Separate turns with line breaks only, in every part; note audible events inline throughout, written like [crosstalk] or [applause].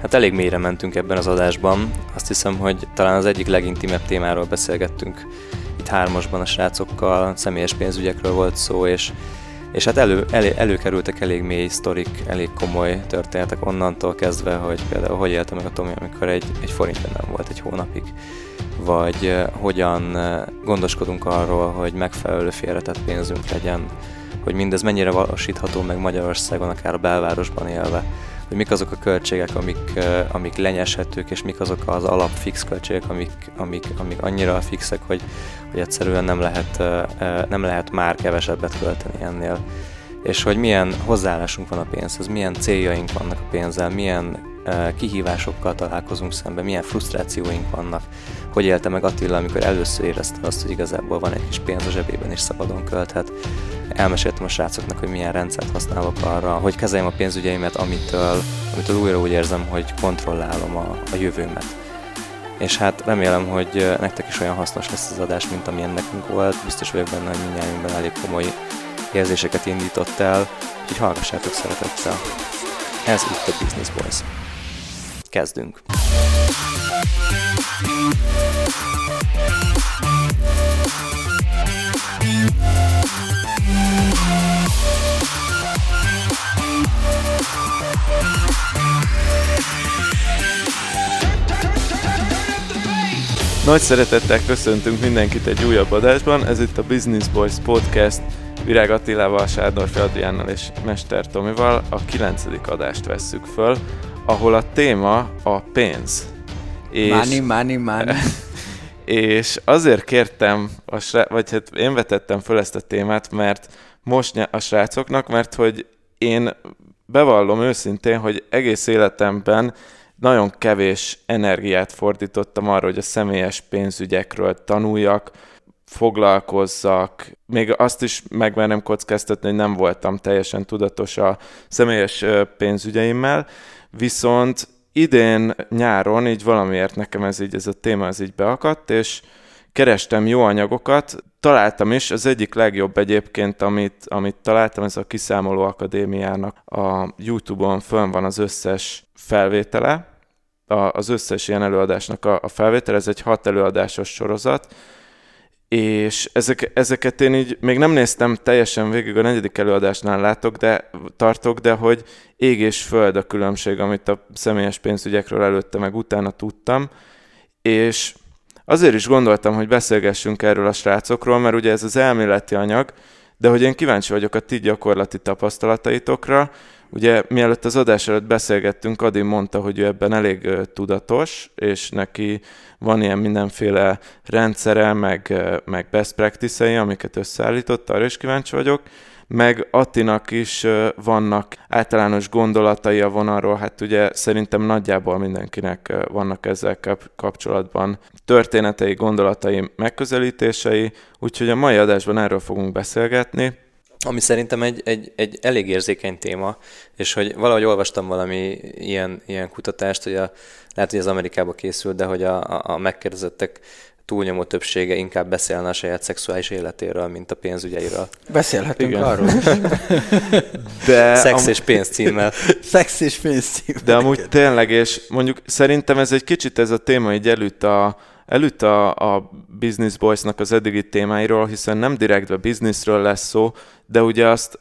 Hát elég mélyre mentünk ebben az adásban. Azt hiszem, hogy talán az egyik legintimebb témáról beszélgettünk itt hármasban a srácokkal, személyes pénzügyekről volt szó, és, és hát elő, elő, előkerültek elég mély sztorik, elég komoly történetek onnantól kezdve, hogy például hogy élte meg a Tomi, amikor egy, egy forint nem volt egy hónapig, vagy uh, hogyan uh, gondoskodunk arról, hogy megfelelő félretett pénzünk legyen, hogy mindez mennyire valósítható meg Magyarországon, akár a belvárosban élve, hogy mik azok a költségek, amik, amik lenyeshetők, és mik azok az alapfix költségek, amik, amik, amik annyira fixek, hogy, hogy egyszerűen nem lehet, nem lehet már kevesebbet költeni ennél. És hogy milyen hozzáállásunk van a pénzhez, milyen céljaink vannak a pénzzel, milyen kihívásokkal találkozunk szembe, milyen frusztrációink vannak, hogy élte meg Attila, amikor először érezte azt, hogy igazából van egy kis pénz a zsebében és szabadon költhet. Elmeséltem a srácoknak, hogy milyen rendszert használok arra, hogy kezeljem a pénzügyeimet, amitől, amitől újra úgy érzem, hogy kontrollálom a, a jövőmet. És hát remélem, hogy nektek is olyan hasznos lesz az adás, mint amilyen nekünk volt. Biztos vagyok benne, hogy mindjárt elég komoly érzéseket indított el, úgyhogy hallgassátok szeretettel. Ez itt a Business Boys. Kezdünk!
Nagy szeretettel köszöntünk mindenkit egy újabb adásban, ez itt a Business Boys Podcast Virág Attilával, Sádor Adriánnal és Mester Tomival a kilencedik adást vesszük föl, ahol a téma a pénz.
És, money, money, money. [laughs]
és azért kértem, a srá- vagy hát én vetettem föl ezt a témát, mert most a srácoknak, mert hogy én bevallom őszintén, hogy egész életemben nagyon kevés energiát fordítottam arra, hogy a személyes pénzügyekről tanuljak, foglalkozzak. Még azt is megmernem kockáztatni, hogy nem voltam teljesen tudatos a személyes pénzügyeimmel, viszont idén nyáron így valamiért nekem ez így, ez a téma ez így beakadt, és kerestem jó anyagokat, találtam is, az egyik legjobb egyébként, amit, amit találtam, ez a Kiszámoló Akadémiának a YouTube-on fönn van az összes felvétele, a, az összes ilyen előadásnak a, a felvétel, ez egy hat előadásos sorozat, és ezek, ezeket én így még nem néztem teljesen végig, a negyedik előadásnál látok, de tartok, de hogy ég és föld a különbség, amit a személyes pénzügyekről előtte meg utána tudtam, és azért is gondoltam, hogy beszélgessünk erről a srácokról, mert ugye ez az elméleti anyag, de hogy én kíváncsi vagyok a ti gyakorlati tapasztalataitokra, Ugye mielőtt az adás előtt beszélgettünk, Adi mondta, hogy ő ebben elég tudatos, és neki van ilyen mindenféle rendszere, meg, meg best practice-ei, amiket összeállított, arra is kíváncsi vagyok. Meg Attinak is vannak általános gondolatai a vonalról, hát ugye szerintem nagyjából mindenkinek vannak ezzel kapcsolatban történetei, gondolatai, megközelítései, úgyhogy a mai adásban erről fogunk beszélgetni
ami szerintem egy, egy, egy elég érzékeny téma, és hogy valahogy olvastam valami ilyen, ilyen kutatást, hogy a, lehet, hogy az Amerikába készült, de hogy a, a, megkérdezettek túlnyomó többsége inkább beszélne a saját szexuális életéről, mint a pénzügyeiről.
Beszélhetünk Igen. arról is. [laughs]
De Szex am... és pénz címmel. [laughs]
Szex és pénz címmel.
De amúgy tényleg, és mondjuk szerintem ez egy kicsit ez a téma így előtt a, előtt a, a Business Boys-nak az eddigi témáiról, hiszen nem direktve businessről lesz szó, de ugye azt,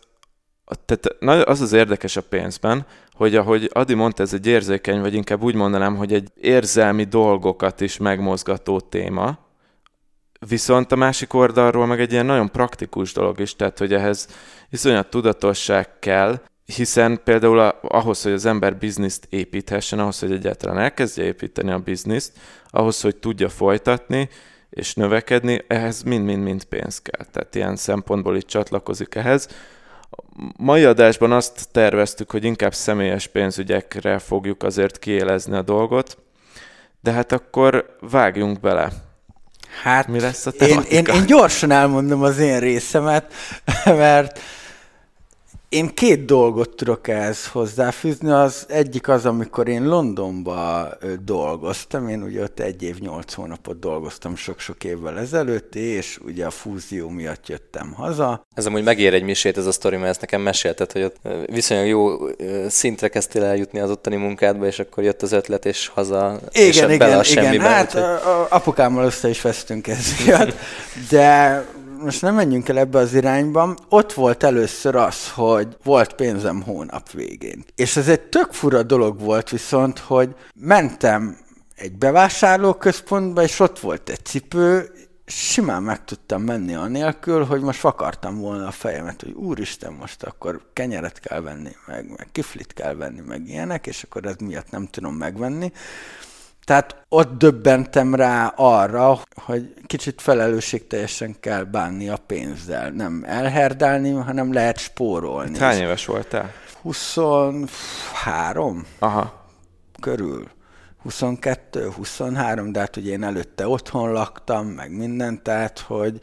tehát az az érdekes a pénzben, hogy ahogy Adi mondta, ez egy érzékeny, vagy inkább úgy mondanám, hogy egy érzelmi dolgokat is megmozgató téma, viszont a másik oldalról meg egy ilyen nagyon praktikus dolog is, tehát hogy ehhez iszonyat tudatosság kell, hiszen például ahhoz, hogy az ember bizniszt építhessen, ahhoz, hogy egyáltalán elkezdje építeni a bizniszt, ahhoz, hogy tudja folytatni és növekedni, ehhez mind-mind-mind pénz kell. Tehát ilyen szempontból itt csatlakozik ehhez. Mai adásban azt terveztük, hogy inkább személyes pénzügyekre fogjuk azért kiélezni a dolgot, de hát akkor vágjunk bele.
Hát Mi lesz a én, én, én gyorsan elmondom az én részemet, [laughs] mert Én két dolgot tudok ehhez hozzáfűzni. Az egyik az, amikor én Londonba dolgoztam, én ugye ott egy év, nyolc hónapot dolgoztam sok-sok évvel ezelőtt, és ugye a fúzió miatt jöttem haza.
Ez amúgy megér egy misét ez a sztori, mert ezt nekem mesélted, hogy ott viszonylag jó szintre kezdtél eljutni az ottani munkádba, és akkor jött az ötlet, és haza,
igen,
és
igen,
bele a
igen.
semmibe.
Hát
úgyhogy...
apukámmal össze is vesztünk ezért, de most nem menjünk el ebbe az irányba. Ott volt először az, hogy volt pénzem hónap végén. És ez egy tök fura dolog volt viszont, hogy mentem egy bevásárlóközpontba, és ott volt egy cipő, simán meg tudtam menni anélkül, hogy most vakartam volna a fejemet, hogy úristen, most akkor kenyeret kell venni, meg, meg kiflit kell venni, meg ilyenek, és akkor ez miatt nem tudom megvenni. Tehát ott döbbentem rá arra, hogy kicsit felelősségteljesen kell bánni a pénzzel. Nem elherdálni, hanem lehet spórolni.
Hány éves voltál?
23
Aha.
körül. 22, 23, de hát ugye én előtte otthon laktam, meg minden, tehát hogy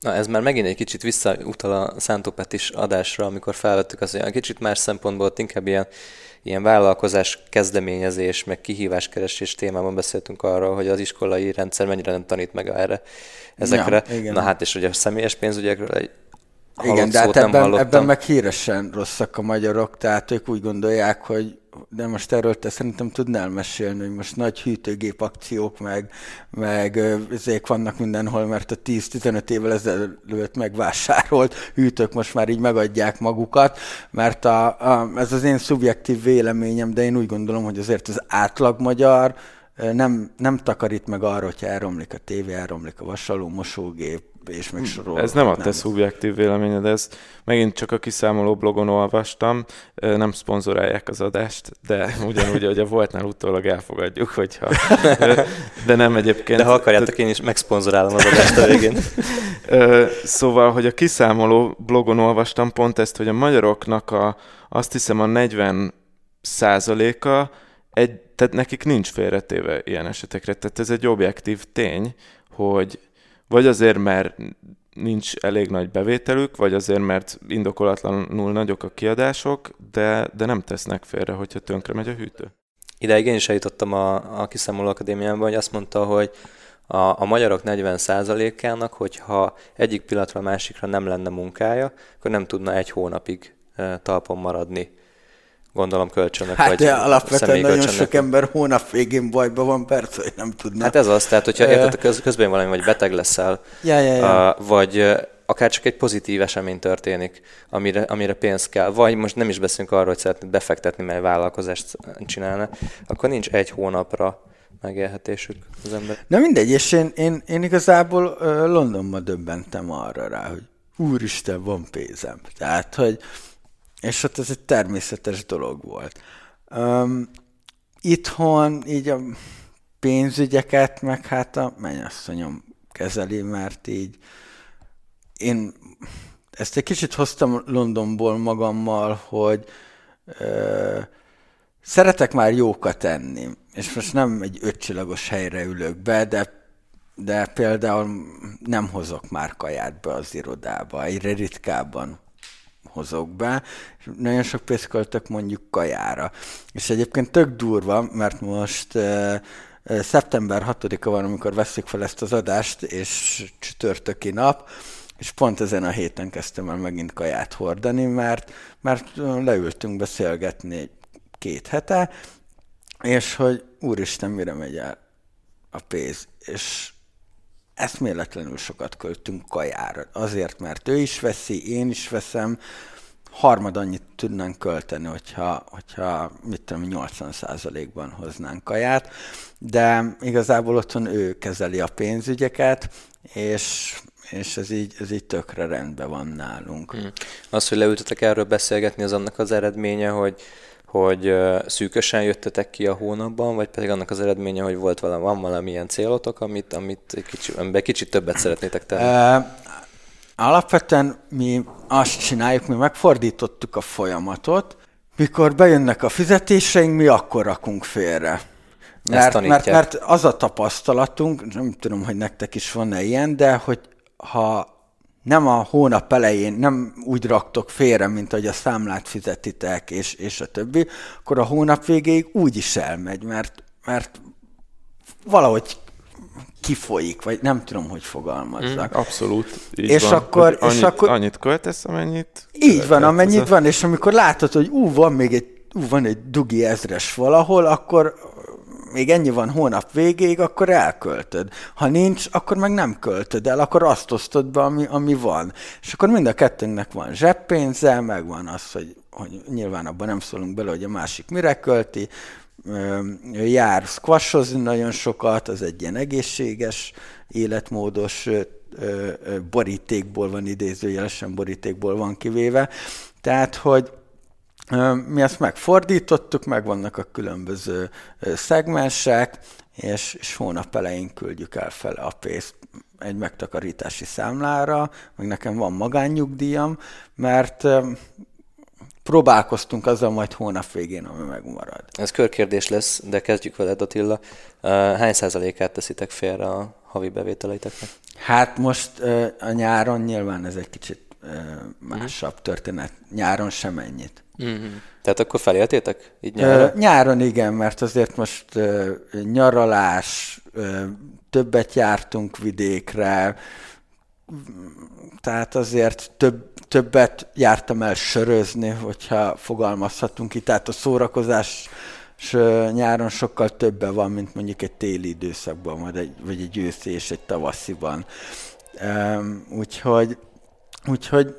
Na ez már megint egy kicsit visszautal a Szántópetis adásra, amikor felvettük hogy egy kicsit más szempontból inkább ilyen ilyen vállalkozás kezdeményezés, meg kihíváskeresés témában beszéltünk arról, hogy az iskolai rendszer mennyire nem tanít meg erre ezekre. Ja, igen. Na hát, és hogy a személyes pénzügyekről egy
igen, de hát ebben, ebben meg híresen rosszak a magyarok, tehát ők úgy gondolják, hogy de most erről te szerintem tudnál mesélni, hogy most nagy hűtőgép akciók, meg, meg ezek vannak mindenhol, mert a 10-15 évvel ezelőtt megvásárolt hűtők most már így megadják magukat, mert a, a, ez az én szubjektív véleményem, de én úgy gondolom, hogy azért az átlag magyar nem, nem takarít meg arra, hogyha elromlik a tévé, elromlik a vasaló mosógép, és még sorol.
Ez nem a te szubjektív véleményed, ez megint csak a kiszámoló blogon olvastam, nem szponzorálják az adást, de [laughs] ugyanúgy, hogy a voltnál utólag elfogadjuk, hogyha... De nem egyébként...
De ha akarjátok, én is megszponzorálom az adást a végén. [laughs]
Szóval, hogy a kiszámoló blogon olvastam pont ezt, hogy a magyaroknak a, azt hiszem a 40 százaléka egy, tehát nekik nincs félretéve ilyen esetekre. Tehát ez egy objektív tény, hogy vagy azért, mert nincs elég nagy bevételük, vagy azért, mert indokolatlanul nagyok a kiadások, de, de nem tesznek félre, hogyha tönkre megy a hűtő.
Ideig én is eljutottam a, a Kiszámoló Akadémiában, hogy azt mondta, hogy a, a magyarok 40%-ának, hogyha egyik pillanatra a másikra nem lenne munkája, akkor nem tudna egy hónapig talpon maradni gondolom kölcsönök,
hát
vagy
de alapvetően nagyon sok ember hónap végén bajban van, persze, hogy nem tudna.
Hát ez az, tehát hogyha érted, köz, közben valami, vagy beteg leszel,
ja, ja, ja.
Uh, vagy akár csak egy pozitív esemény történik, amire, amire pénz kell, vagy most nem is beszélünk arról, hogy szeretnéd befektetni, mert vállalkozást csinálna, akkor nincs egy hónapra megélhetésük az ember.
Na mindegy, és én, én, én igazából uh, Londonban döbbentem arra rá, hogy úristen, van pénzem. Tehát, hogy és ott ez egy természetes dolog volt. Um, itthon így a pénzügyeket, meg hát a mennyasszonyom kezeli, mert így én ezt egy kicsit hoztam Londonból magammal, hogy ö, szeretek már jókat enni, és most nem egy ötcsillagos helyre ülök be, de, de például nem hozok már kaját be az irodába, egyre ritkábban hozok be, és nagyon sok pénzt költök mondjuk kajára. És egyébként tök durva, mert most szeptember 6-a van, amikor veszük fel ezt az adást, és csütörtöki nap, és pont ezen a héten kezdtem el megint kaját hordani, mert, mert leültünk beszélgetni két hete, és hogy úristen, mire megy el a pénz, és eszméletlenül sokat költünk kajára. Azért, mert ő is veszi, én is veszem, harmad annyit tudnánk költeni, hogyha, hogyha mit tudom, 80%-ban hoznánk kaját, de igazából otthon ő kezeli a pénzügyeket, és és ez így, ez így tökre rendben van nálunk. Hmm.
Az, hogy leültetek erről beszélgetni, az annak az eredménye, hogy hogy szűkösen jöttetek ki a hónapban, vagy pedig annak az eredménye, hogy volt valami, van valamilyen célotok, amit, amit egy kicsit, amiben kicsit többet szeretnétek tenni?
Alapvetően mi azt csináljuk, mi megfordítottuk a folyamatot, mikor bejönnek a fizetéseink, mi akkor rakunk félre. Mert, mert, mert az a tapasztalatunk, nem tudom, hogy nektek is van-e ilyen, de hogy ha nem a hónap elején, nem úgy raktok félre, mint hogy a számlát fizetitek, és, és a többi, akkor a hónap végéig úgy is elmegy, mert, mert valahogy kifolyik, vagy nem tudom, hogy fogalmazzak.
Mm, abszolút. Így
és
van,
akkor,
annyit,
és akkor...
Annyit költesz, amennyit...
Így van, amennyit van, és amikor látod, hogy ú, van még egy, ú, van egy dugi ezres valahol, akkor még ennyi van hónap végéig, akkor elköltöd. Ha nincs, akkor meg nem költöd el, akkor azt osztod be, ami, ami van. És akkor mind a kettőnknek van zseppénze, meg van az, hogy, hogy nyilván abban nem szólunk bele, hogy a másik mire költi, jár squashozni nagyon sokat, az egy ilyen egészséges, életmódos borítékból van idézőjelesen borítékból van kivéve. Tehát, hogy mi ezt megfordítottuk, meg vannak a különböző szegmensek, és, és hónap elején küldjük el fele a pénzt egy megtakarítási számlára, meg nekem van magánnyugdíjam, mert próbálkoztunk azzal majd hónap végén, ami megmarad.
Ez körkérdés lesz, de kezdjük veled Attila. Hány százalékát teszitek félre a havi bevételeiteknek?
Hát most a nyáron nyilván ez egy kicsit másabb történet. Nyáron sem ennyit.
Mm-hmm. Tehát akkor feléltétek így nyáron?
Uh, nyáron igen, mert azért most uh, nyaralás, uh, többet jártunk vidékre, tehát azért több, többet jártam el sörözni, hogyha fogalmazhatunk itt. Tehát a szórakozás és nyáron sokkal többen van, mint mondjuk egy téli időszakban, vagy egy, vagy egy őszi és egy tavasziban. Úgyhogy, úgyhogy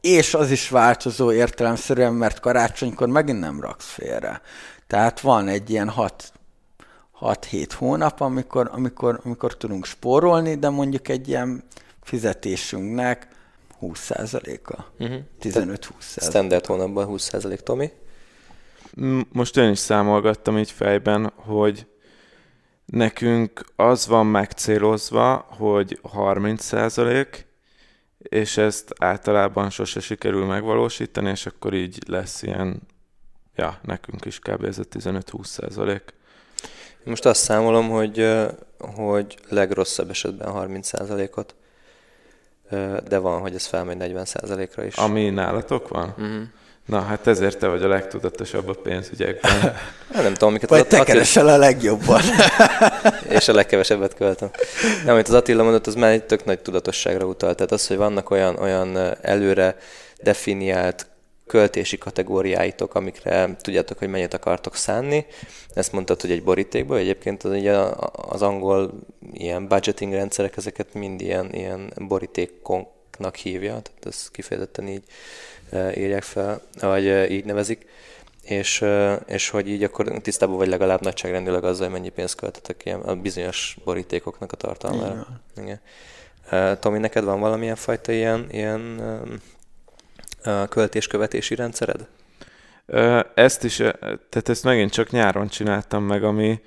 és az is változó értelemszerűen, mert karácsonykor megint nem raksz félre. Tehát van egy ilyen hat 6-7 hónap, amikor, amikor, amikor tudunk spórolni, de mondjuk egy ilyen fizetésünknek 20%-a, uh-huh. 15-20%.
Standard hónapban 20% Tomi?
Most én is számolgattam így fejben, hogy nekünk az van megcélozva, hogy 30%, és ezt általában sose sikerül megvalósítani, és akkor így lesz ilyen, ja, nekünk is kb. ez a 15-20 százalék.
Most azt számolom, hogy, hogy legrosszabb esetben 30%-ot, de van, hogy ez felmegy 40%-ra is.
Ami nálatok van? Uh-huh. Na, hát ezért te vagy a legtudatosabb a pénzügyekben. [laughs]
hát nem tudom, amiket
Vagy te keresel a legjobban. [laughs]
és a legkevesebbet költöm. Nem, amit az Attila mondott, az már egy tök nagy tudatosságra utal. Tehát az, hogy vannak olyan, olyan előre definiált költési kategóriáitok, amikre tudjátok, hogy mennyit akartok szánni. Ezt mondtad, hogy egy borítékból, egyébként az, ugye az angol ilyen budgeting rendszerek ezeket mind ilyen, ilyen borítékoknak hívja, tehát ezt kifejezetten így írják fel, vagy így nevezik, és, és hogy így akkor tisztában vagy legalább nagyságrendileg azzal, hogy mennyi pénzt költetek ilyen a bizonyos borítékoknak a tartalmára. Igen. Igen. Tomi, neked van valamilyen fajta ilyen, ilyen költéskövetési rendszered?
Ezt is, tehát ezt megint csak nyáron csináltam meg, ami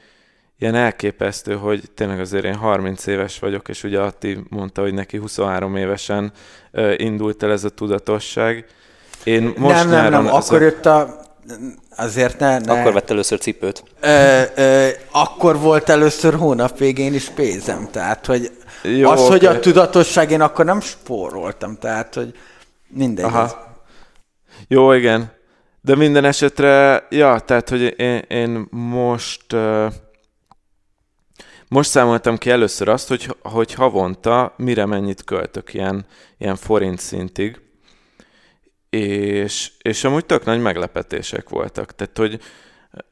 ilyen elképesztő, hogy tényleg azért én 30 éves vagyok, és ugye Atti mondta, hogy neki 23 évesen indult el ez a tudatosság. Én most
nem, nem, nem, akkor jött a azért ne, ne.
Akkor vett először cipőt.
Ö, ö, akkor volt először hónap végén is pénzem, tehát hogy Jó, az, okay. hogy a tudatosság, én akkor nem spóroltam, tehát hogy mindegy. Aha.
Jó, igen. De minden esetre, ja, tehát, hogy én, én most uh, most számoltam ki először azt, hogy, hogy havonta mire mennyit költök ilyen, ilyen forint szintig, és, és amúgy tök nagy meglepetések voltak. Tehát, hogy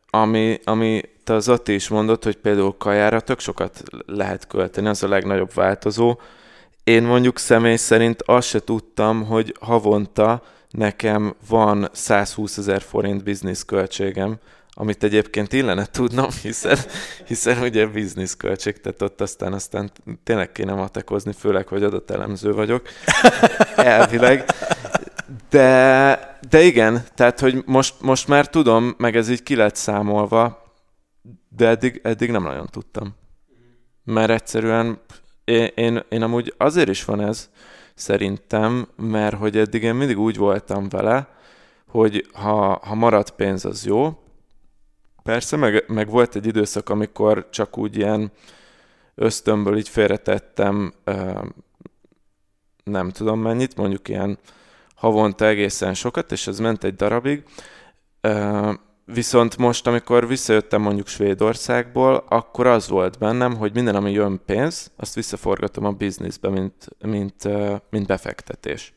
ami, ami te az Ati is mondott, hogy például kajára tök sokat lehet költeni, az a legnagyobb változó. Én mondjuk személy szerint azt se tudtam, hogy havonta nekem van 120 ezer forint bizniszköltségem, amit egyébként illene tudnom, [laughs] hiszen, hiszen ugye bizniszköltség, tehát ott aztán, aztán tényleg kéne matekozni, főleg, hogy adatelemző vagyok, [laughs] elvileg. De, de igen, tehát, hogy most, most már tudom, meg ez így ki lett számolva, de eddig, eddig nem nagyon tudtam. Mert egyszerűen én, én, én amúgy azért is van ez, szerintem, mert hogy eddig én mindig úgy voltam vele, hogy ha, ha maradt pénz, az jó. Persze, meg, meg volt egy időszak, amikor csak úgy ilyen ösztönből így félretettem nem tudom mennyit, mondjuk ilyen havonta egészen sokat, és ez ment egy darabig. Viszont most, amikor visszajöttem mondjuk Svédországból, akkor az volt bennem, hogy minden, ami jön pénz, azt visszaforgatom a bizniszbe, mint, mint, mint befektetés.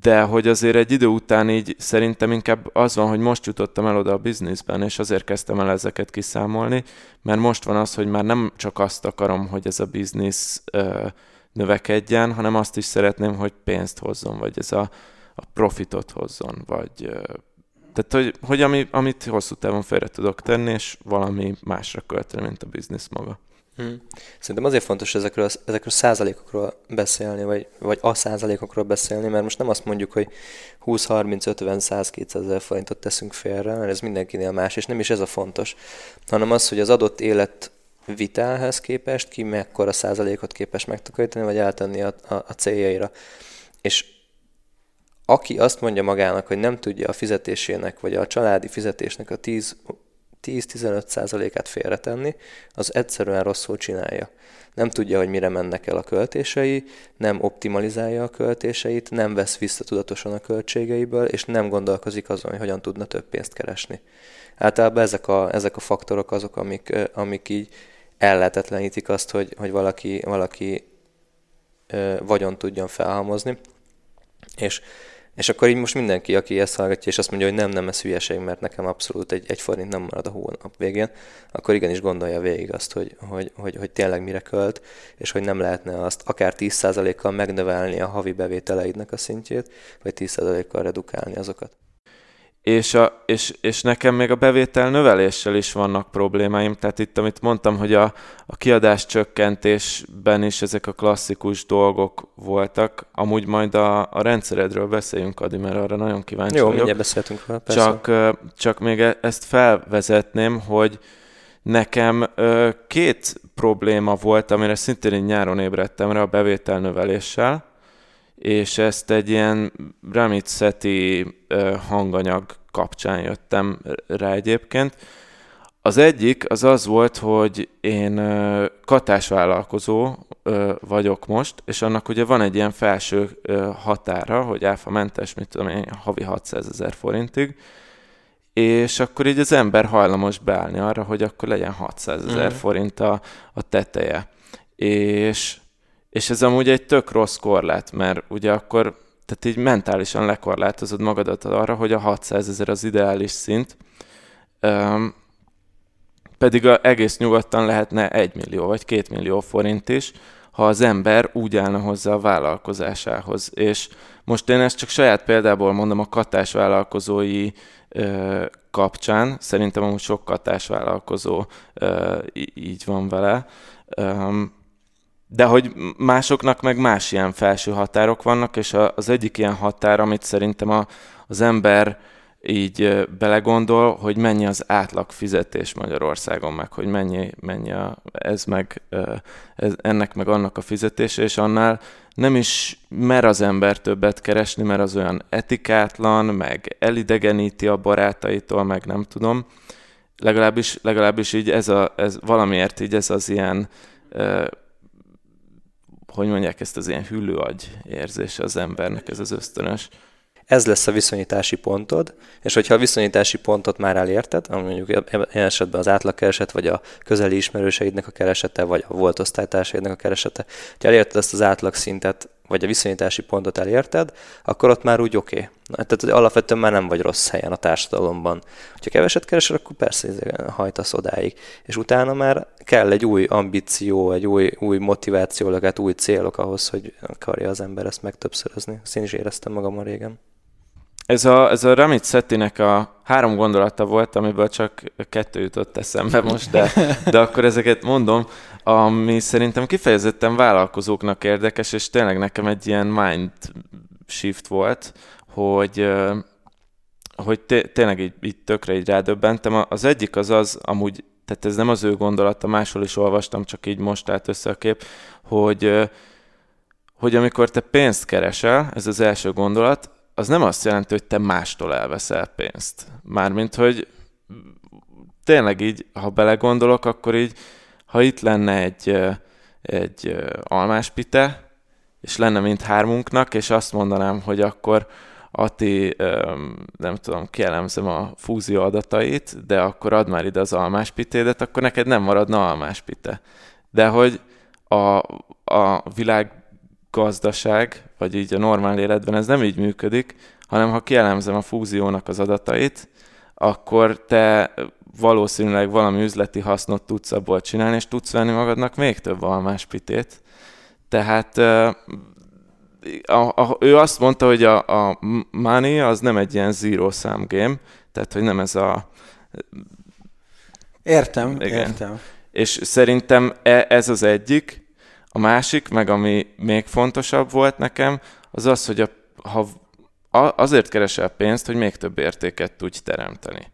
De hogy azért egy idő után így szerintem inkább az van, hogy most jutottam el oda a bizniszben, és azért kezdtem el ezeket kiszámolni, mert most van az, hogy már nem csak azt akarom, hogy ez a biznisz növekedjen, hanem azt is szeretném, hogy pénzt hozzon, vagy ez a, a profitot hozzon, vagy tehát, hogy, hogy ami, amit hosszú távon félre tudok tenni, és valami másra költeni, mint a biznisz maga.
Hmm. Szerintem azért fontos ezekről, ezekről a százalékokról beszélni, vagy, vagy a százalékokról beszélni, mert most nem azt mondjuk, hogy 20, 30, 50, 100, 200 ezer forintot teszünk félre, mert ez mindenkinél más, és nem is ez a fontos, hanem az, hogy az adott élet vitelhez képest ki mekkora százalékot képes megtakarítani, vagy eltenni a, a, a céljaira. És aki azt mondja magának, hogy nem tudja a fizetésének, vagy a családi fizetésnek a 10-15 százalékát félretenni, az egyszerűen rosszul csinálja. Nem tudja, hogy mire mennek el a költései, nem optimalizálja a költéseit, nem vesz vissza tudatosan a költségeiből, és nem gondolkozik azon, hogy hogyan tudna több pénzt keresni. Általában ezek a, ezek a faktorok azok, amik, amik így ellehetetlenítik azt, hogy, hogy valaki, valaki ö, vagyon tudjon felhalmozni. És, és akkor így most mindenki, aki ezt hallgatja, és azt mondja, hogy nem, nem, ez hülyeség, mert nekem abszolút egy, egy forint nem marad a hónap végén, akkor igenis gondolja végig azt, hogy, hogy, hogy, hogy tényleg mire költ, és hogy nem lehetne azt akár 10%-kal megnövelni a havi bevételeidnek a szintjét, vagy 10%-kal redukálni azokat
és, a, és, és nekem még a bevétel növeléssel is vannak problémáim, tehát itt, amit mondtam, hogy a, a kiadás csökkentésben is ezek a klasszikus dolgok voltak. Amúgy majd a, a rendszeredről beszéljünk, Adi, mert arra nagyon kíváncsi
Jó,
vagyok.
mindjárt beszéltünk róla, persze.
Csak, csak még e, ezt felvezetném, hogy nekem két probléma volt, amire szintén nyáron ébredtem rá a bevétel növeléssel és ezt egy ilyen Ramit-Seti hanganyag kapcsán jöttem rá egyébként. Az egyik az az volt, hogy én katásvállalkozó vagyok most, és annak ugye van egy ilyen felső határa, hogy mentes, mit tudom én, havi 600 ezer forintig, és akkor így az ember hajlamos beállni arra, hogy akkor legyen 600 ezer mm. forint a, a teteje. És és ez amúgy egy tök rossz korlát, mert ugye akkor, tehát így mentálisan lekorlátozod magadat arra, hogy a 600 ezer az ideális szint, um, pedig a egész nyugodtan lehetne 1 millió vagy 2 millió forint is, ha az ember úgy állna hozzá a vállalkozásához. És most én ezt csak saját példából mondom a katás vállalkozói ö, kapcsán, szerintem amúgy sok katás vállalkozó ö, így van vele, um, de hogy másoknak meg más ilyen felső határok vannak, és az egyik ilyen határ, amit szerintem a, az ember így belegondol, hogy mennyi az átlag fizetés Magyarországon, meg hogy mennyi, mennyi a, ez meg, ez, ennek meg annak a fizetése, és annál nem is mer az ember többet keresni, mert az olyan etikátlan, meg elidegeníti a barátaitól, meg nem tudom. Legalábbis, legalábbis így ez, a, ez valamiért így ez az ilyen hogy mondják ezt az ilyen hüllőagy érzése az embernek, ez az ösztönös.
Ez lesz a viszonyítási pontod, és hogyha a viszonyítási pontot már elérted, ami mondjuk ilyen esetben az átlagkereset, vagy a közeli ismerőseidnek a keresete, vagy a volt osztálytársaidnak a keresete, ha elérted ezt az átlagszintet, vagy a viszonyítási pontot elérted, akkor ott már úgy oké. Okay. Tehát hogy alapvetően már nem vagy rossz helyen a társadalomban. Ha keveset keresel, akkor persze hajtasz odáig. És utána már kell egy új ambíció, egy új, új motiváció, új célok ahhoz, hogy akarja az ember ezt megtöbbszörözni. Ezt én is éreztem magamon régen.
Ez a, ez a Ramit Szettinek a három gondolata volt, amiből csak kettő jutott eszembe most, de, de akkor ezeket mondom, ami szerintem kifejezetten vállalkozóknak érdekes, és tényleg nekem egy ilyen mind shift volt, hogy, hogy tényleg így, így tökre így rádöbbentem. Az egyik az az, amúgy, tehát ez nem az ő gondolata, máshol is olvastam, csak így most állt össze a kép, hogy, hogy amikor te pénzt keresel, ez az első gondolat, az nem azt jelenti, hogy te mástól elveszel pénzt. Mármint, hogy tényleg így, ha belegondolok, akkor így, ha itt lenne egy, egy almáspite, és lenne mint hármunknak, és azt mondanám, hogy akkor Ati, nem tudom, kielemzem a fúzió adatait, de akkor add már ide az almáspitédet, akkor neked nem maradna almáspite. De hogy a, a világ gazdaság, vagy így a normál életben ez nem így működik, hanem ha kielemzem a fúziónak az adatait, akkor te valószínűleg valami üzleti hasznot tudsz abból csinálni, és tudsz venni magadnak még több almáspitét. Tehát a, a, ő azt mondta, hogy a, a money az nem egy ilyen zero sum game, tehát hogy nem ez a...
Értem, igen. értem.
És szerintem e, ez az egyik. A másik, meg ami még fontosabb volt nekem, az az, hogy a, ha azért keresel pénzt, hogy még több értéket tudj teremteni.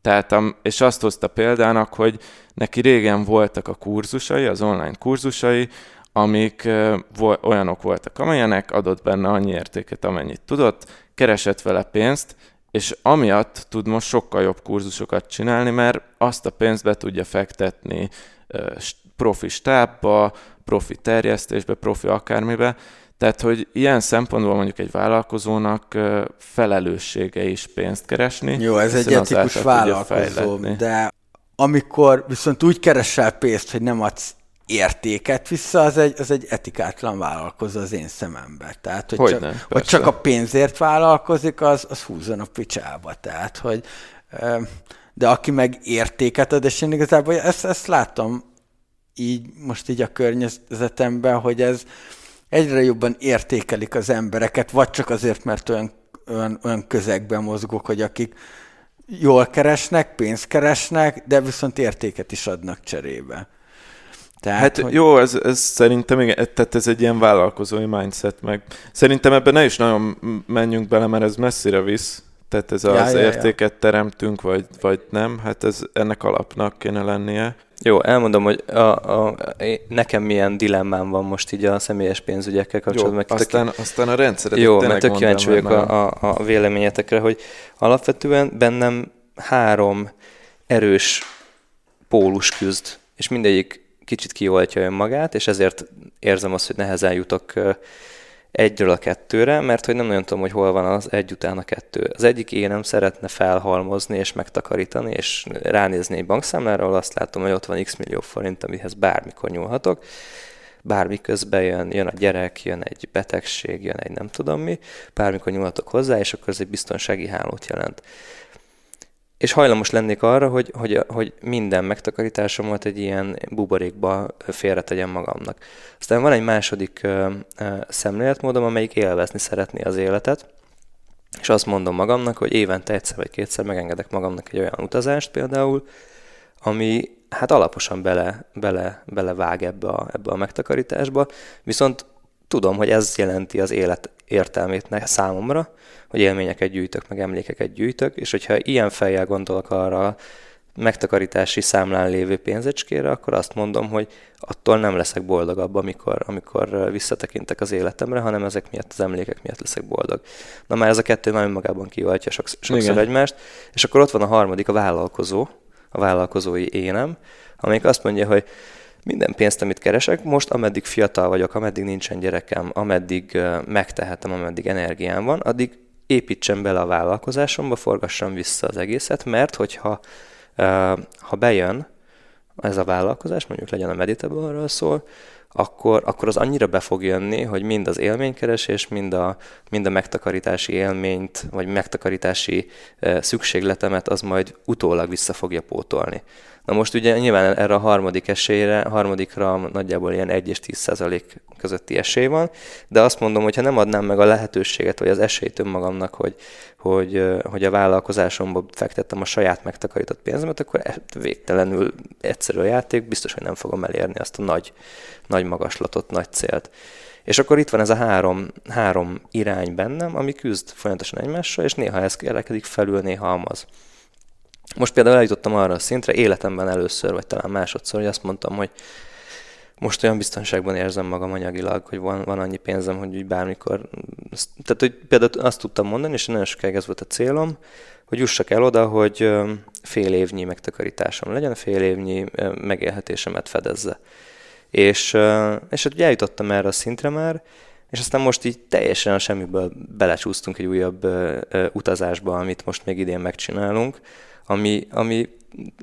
Tehát, és azt hozta példának, hogy neki régen voltak a kurzusai, az online kurzusai, amik olyanok voltak, amilyenek, adott benne annyi értéket, amennyit tudott, keresett vele pénzt, és amiatt tud most sokkal jobb kurzusokat csinálni, mert azt a pénzt be tudja fektetni profi stábba, profi terjesztésbe, profi akármibe, tehát, hogy ilyen szempontból mondjuk egy vállalkozónak felelőssége is pénzt keresni.
Jó, ez egy etikus vállalkozó, de amikor viszont úgy keresel pénzt, hogy nem adsz értéket vissza, az egy, az egy etikátlan vállalkozó az én szemembe. Tehát, hogy, hogy, csak, nem, hogy csak a pénzért vállalkozik, az, az húzzon a picsába. Tehát, hogy de aki meg értéket ad, és én igazából ezt, ezt látom így most így a környezetemben, hogy ez egyre jobban értékelik az embereket, vagy csak azért, mert olyan, olyan, olyan közegben mozgok, hogy akik jól keresnek, pénzt keresnek, de viszont értéket is adnak cserébe.
Tehát, hát hogy... jó, ez, ez szerintem igen, tehát ez egy ilyen vállalkozói mindset, meg szerintem ebben ne is nagyon menjünk bele, mert ez messzire visz, tehát ez ja, az ja, értéket ja. teremtünk, vagy, vagy nem, hát ez ennek alapnak kéne lennie.
Jó, elmondom, hogy a, a, nekem milyen dilemmám van most így a személyes pénzügyekkel kapcsolatban.
Jó, aztán, tök, aztán a rendszeret
Jó, mert tök kíváncsi vagyok a, a, a véleményetekre, hogy alapvetően bennem három erős pólus küzd, és mindegyik kicsit kioltja önmagát, és ezért érzem azt, hogy nehezen jutok egyről a kettőre, mert hogy nem nagyon tudom, hogy hol van az egy után a kettő. Az egyik énem szeretne felhalmozni és megtakarítani, és ránézni egy bankszámlára, ahol azt látom, hogy ott van x millió forint, amihez bármikor nyúlhatok, bármi közben jön, jön a gyerek, jön egy betegség, jön egy nem tudom mi, bármikor nyúlhatok hozzá, és akkor ez egy biztonsági hálót jelent és hajlamos lennék arra, hogy, hogy, hogy minden megtakarításomat egy ilyen buborékba félretegyem magamnak. Aztán van egy második szemléletmódom, amelyik élvezni szeretné az életet, és azt mondom magamnak, hogy évente egyszer vagy kétszer megengedek magamnak egy olyan utazást például, ami hát alaposan bele, bele, belevág ebbe a, ebbe a megtakarításba, viszont tudom, hogy ez jelenti az élet értelmét számomra, hogy élményeket gyűjtök, meg emlékeket gyűjtök, és hogyha ilyen fejjel gondolok arra megtakarítási számlán lévő pénzecskére, akkor azt mondom, hogy attól nem leszek boldogabb, amikor, amikor visszatekintek az életemre, hanem ezek miatt, az emlékek miatt leszek boldog. Na már ez a kettő már önmagában kiváltja sokszor Igen. egymást, és akkor ott van a harmadik, a vállalkozó, a vállalkozói énem, amelyik azt mondja, hogy minden pénzt, amit keresek, most ameddig fiatal vagyok, ameddig nincsen gyerekem, ameddig megtehetem, ameddig energiám van, addig építsem bele a vállalkozásomba, forgassam vissza az egészet, mert hogyha ha bejön ez a vállalkozás, mondjuk legyen a Meditable szól, akkor, akkor az annyira be fog jönni, hogy mind az élménykeresés, mind a, mind a megtakarítási élményt, vagy megtakarítási szükségletemet az majd utólag vissza fogja pótolni. Na most ugye nyilván erre a harmadik esélyre, harmadikra nagyjából ilyen 1 és 10 százalék közötti esély van, de azt mondom, hogy ha nem adnám meg a lehetőséget, vagy az esélyt önmagamnak, hogy, hogy, hogy a vállalkozásomba fektettem a saját megtakarított pénzemet, akkor e, végtelenül egyszerű a játék, biztos, hogy nem fogom elérni azt a nagy, nagy magaslatot, nagy célt. És akkor itt van ez a három, három irány bennem, ami küzd folyamatosan egymással, és néha ez kelekedik felül, néha amaz. Most például eljutottam arra a szintre, életemben először, vagy talán másodszor, hogy azt mondtam, hogy most olyan biztonságban érzem magam anyagilag, hogy van, van annyi pénzem, hogy úgy bármikor... Tehát, hogy például azt tudtam mondani, és nagyon sokáig ez volt a célom, hogy jussak el oda, hogy fél évnyi megtakarításom legyen, fél évnyi megélhetésemet fedezze. És, és hát ugye eljutottam erre a szintre már, és aztán most így teljesen a semmiből belecsúsztunk egy újabb utazásba, amit most még idén megcsinálunk, ami, ami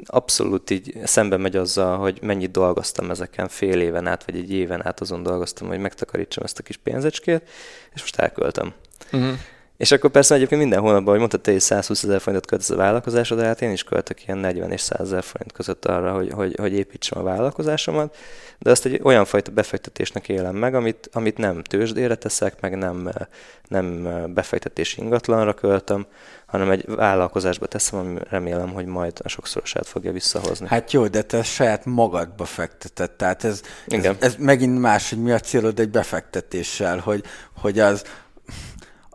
abszolút így szembe megy azzal, hogy mennyit dolgoztam ezeken fél éven át, vagy egy éven át azon dolgoztam, hogy megtakarítsam ezt a kis pénzecskét, és most elköltöm. Uh-huh. És akkor persze egyébként minden hónapban, hogy mondtad, te is 120 ezer forintot költesz a vállalkozásodra, hát én is költök ilyen 40 és 100 ezer forint között arra, hogy, hogy, hogy építsem a vállalkozásomat, de azt egy olyan fajta befektetésnek élem meg, amit, amit nem tőzsdére teszek, meg nem, nem befektetési ingatlanra költöm, hanem egy vállalkozásba teszem, ami remélem, hogy majd a sokszorosát fogja visszahozni.
Hát jó, de te saját magadba fekteted, tehát ez, Igen. ez, ez megint más, hogy mi a célod egy befektetéssel, hogy, hogy az,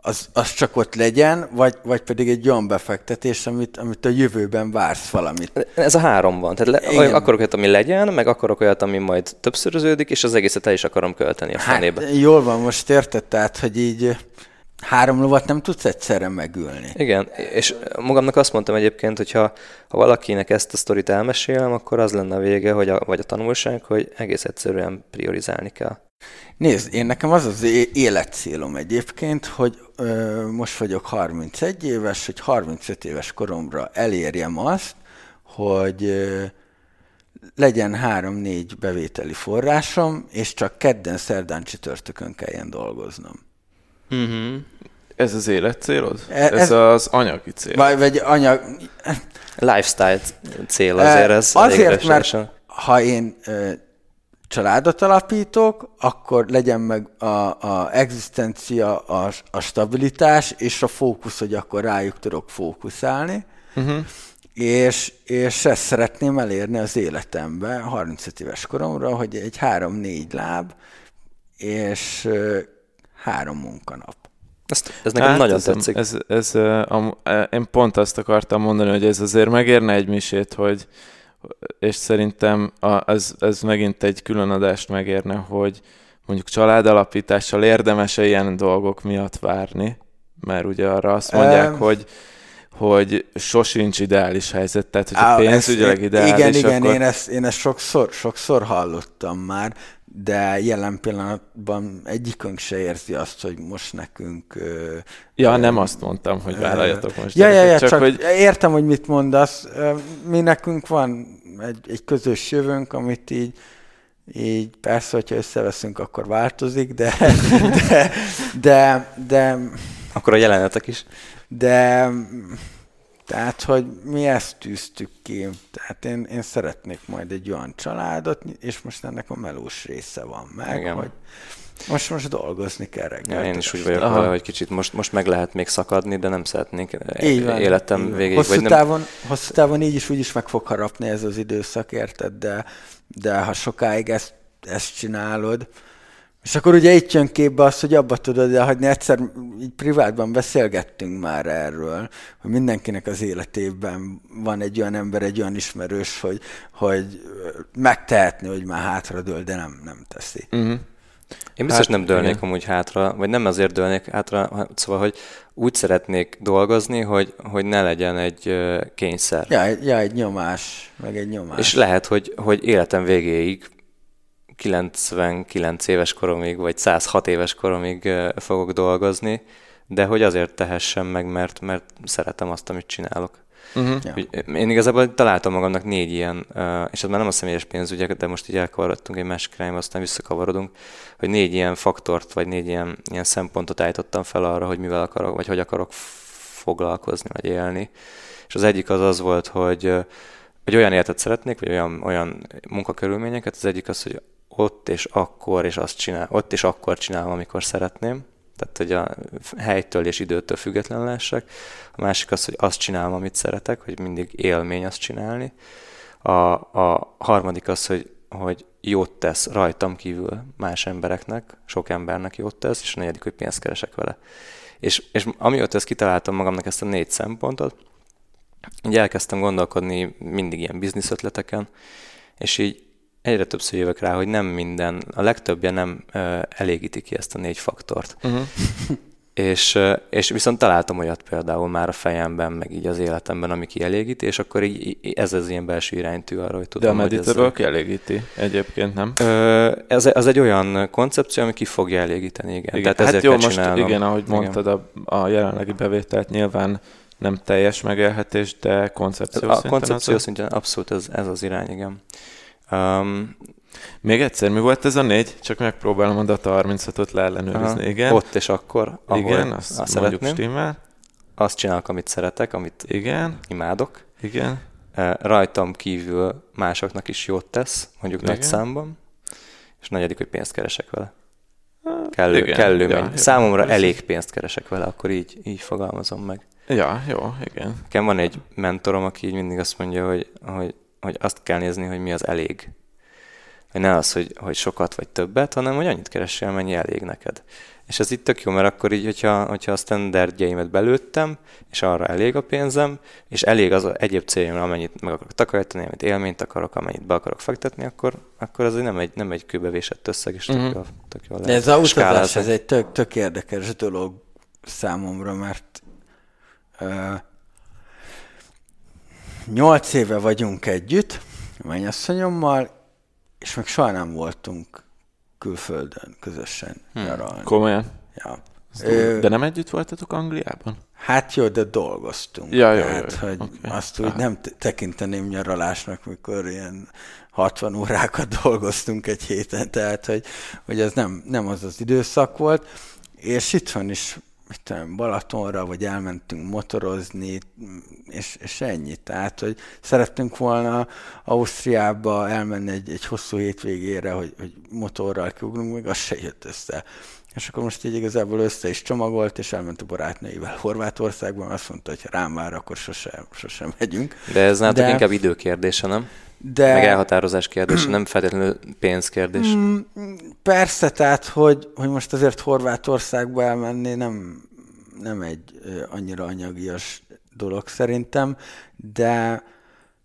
az, az csak ott legyen, vagy, vagy pedig egy olyan befektetés, amit, amit a jövőben vársz valamit.
Ez a három van. Tehát le, akarok olyat, ami legyen, meg akarok olyat, ami majd többszöröződik, és az egészet el is akarom költeni a hát, fenébe.
Jól van, most érted, tehát, hogy így három lovat nem tudsz egyszerre megülni.
Igen, és magamnak azt mondtam egyébként, hogy ha, ha valakinek ezt a sztorit elmesélem, akkor az lenne a vége, hogy a, vagy a tanulság, hogy egész egyszerűen priorizálni kell.
Nézd, én nekem az az életcélom egyébként, hogy most vagyok 31 éves, hogy 35 éves koromra elérjem azt, hogy legyen három-négy bevételi forrásom, és csak kedden, szerdán, csütörtökön kelljen dolgoznom.
Uh-huh. Ez az életcélod? Ez, ez az anyagi cél?
Vagy, vagy anyag...
Lifestyle cél azért ez.
Azért, mert ha én családot alapítok, akkor legyen meg a, a egzisztencia, a, a stabilitás, és a fókusz, hogy akkor rájuk tudok fókuszálni. Uh-huh. És, és ezt szeretném elérni az életemben, 35 éves koromra, hogy egy három-négy láb, és három munkanap.
Ezt, ez nekem hát nagyon ez, tetszik.
Ez, ez, ez, a, én pont azt akartam mondani, hogy ez azért megérne egy misét, hogy, és szerintem a, ez, ez megint egy külön adást megérne, hogy mondjuk családalapítással érdemes-e ilyen dolgok miatt várni, mert ugye arra azt mondják, um, hogy hogy sosincs ideális helyzet, tehát hogy a pénzügyileg ideális,
Igen, igen, akkor... én, ezt, én ezt sokszor, sokszor hallottam már, de jelen pillanatban egyikünk se érzi azt, hogy most nekünk...
Ja, ö, nem azt mondtam, hogy vállaljatok most.
Ja, ja, ja, csak, csak hogy... értem, hogy mit mondasz. Mi nekünk van egy, egy közös jövőnk, amit így így persze, hogyha összeveszünk, akkor változik, de, de, de, de
akkor a jelenetek is.
De tehát, hogy mi ezt tűztük ki. Tehát én, én szeretnék majd egy olyan családot, és most ennek a melós része van meg, Igen. hogy most most dolgozni kell reggel.
Ja, én is úgy vagyok vele, hogy kicsit most, most meg lehet még szakadni, de nem szeretnék így van, életem így végéig.
Hosszú, vagy nem... távon, hosszú távon így is úgy is meg fog harapni ez az időszak, érted? De, de ha sokáig ezt, ezt csinálod, és akkor ugye itt jön képbe az, hogy abba tudod elhagyni. Egyszer így privátban beszélgettünk már erről, hogy mindenkinek az életében van egy olyan ember, egy olyan ismerős, hogy, hogy megtehetni, hogy már hátradől, de nem, nem teszi. Uh-huh.
Én biztos hát, nem dőlnék igen. amúgy hátra, vagy nem azért dőlnék hátra, szóval, hogy úgy szeretnék dolgozni, hogy, hogy ne legyen egy kényszer.
Ja, ja, egy nyomás, meg egy nyomás.
És lehet, hogy, hogy életem végéig 99 éves koromig, vagy 106 éves koromig fogok dolgozni, de hogy azért tehessem meg, mert, mert szeretem azt, amit csinálok. Uh-huh. Én igazából találtam magamnak négy ilyen, és ez már nem a személyes pénzügyek, de most így elkavarodtunk egy másik irányba, aztán visszakavarodunk, hogy négy ilyen faktort, vagy négy ilyen, ilyen szempontot állítottam fel arra, hogy mivel akarok, vagy hogy akarok foglalkozni, vagy élni. És az egyik az az volt, hogy, hogy olyan életet szeretnék, vagy olyan, olyan munkakörülményeket, az egyik az, hogy ott és akkor, és azt csinál, ott és akkor csinálom, amikor szeretném. Tehát, hogy a helytől és időtől független lessek. A másik az, hogy azt csinálom, amit szeretek, hogy mindig élmény azt csinálni. A, a harmadik az, hogy, hogy jót tesz rajtam kívül más embereknek, sok embernek jót tesz, és a negyedik, hogy pénzt keresek vele. És, és amióta ezt kitaláltam magamnak ezt a négy szempontot, így elkezdtem gondolkodni mindig ilyen bizniszötleteken, és így egyre többször jövök rá, hogy nem minden, a legtöbbje nem uh, elégíti ki ezt a négy faktort. Uh-huh. [laughs] És, és viszont találtam olyat például már a fejemben, meg így az életemben, ami kielégíti, és akkor így, ez az ilyen belső iránytű arra, hogy tudom,
De a meditable ez... kielégíti egyébként, nem?
Ö, ez, ez egy olyan koncepció, ami ki fogja elégíteni, igen.
igen. Tehát hát ezért jó, most csinálnom. igen, ahogy igen. mondtad, a, a jelenlegi bevételt nyilván nem teljes megélhetés, de koncepció
A koncepció szintén abszolút ez, ez az irány, igen. Um,
még egyszer, mi volt ez a négy? Csak megpróbálom a Data 36-ot leellenőrizni. Igen.
Ott és akkor,
ahol Igen, azt, azt mondjuk stimmel.
Azt csinálok, amit szeretek, amit
Igen.
imádok.
Igen.
Rajtam kívül másoknak is jót tesz, mondjuk Igen. nagy számban. És negyedik, hogy pénzt keresek vele. Kellő, igen, kellő ja. Számomra jó, elég pénzt keresek vele, akkor így, így fogalmazom meg.
Ja, jó, igen.
Nekem van egy mentorom, aki így mindig azt mondja, hogy, hogy, hogy azt kell nézni, hogy mi az elég hogy ne az, hogy, hogy sokat vagy többet, hanem hogy annyit keressél, mennyi elég neked. És ez itt tök jó, mert akkor így, hogyha, hogyha a standardjeimet belőttem, és arra elég a pénzem, és elég az egyéb céljom, amennyit meg akarok takarítani, amit élményt akarok, amennyit be akarok fektetni, akkor, akkor az nem egy, nem egy kőbevésett összeg, és tök, mm-hmm. jó, tök jó
De ez a utazás, ez egy tök, tök érdekes dolog számomra, mert uh, nyolc éve vagyunk együtt, mennyasszonyommal, és meg soha nem voltunk külföldön közösen hmm. nyaralni.
Komolyan?
Ja.
Ö, de nem együtt voltatok Angliában?
Hát jó, de dolgoztunk.
Ja, jó,
hát, jó, jó. hogy okay. azt úgy Aha. nem tekinteném nyaralásnak, mikor ilyen 60 órákat [laughs] dolgoztunk egy héten, tehát hogy, hogy ez nem, nem az az időszak volt, és itthon is tudom, Balatonra, vagy elmentünk motorozni, és, és ennyi. Tehát, hogy szerettünk volna Ausztriába elmenni egy, egy hosszú hétvégére, hogy, hogy motorral kiugrunk, még az se jött össze. És akkor most így igazából össze is csomagolt, és elment a barátnőivel Horvátországban, azt mondta, hogy ha rám vár, akkor sosem, sosem megyünk.
De ez nálatok De... inkább időkérdése, nem? De... Meg elhatározás kérdése, nem feltétlenül pénzkérdés. Mm,
persze, tehát, hogy, hogy most azért Horvátországba elmenni nem, nem egy annyira anyagias dolog szerintem, de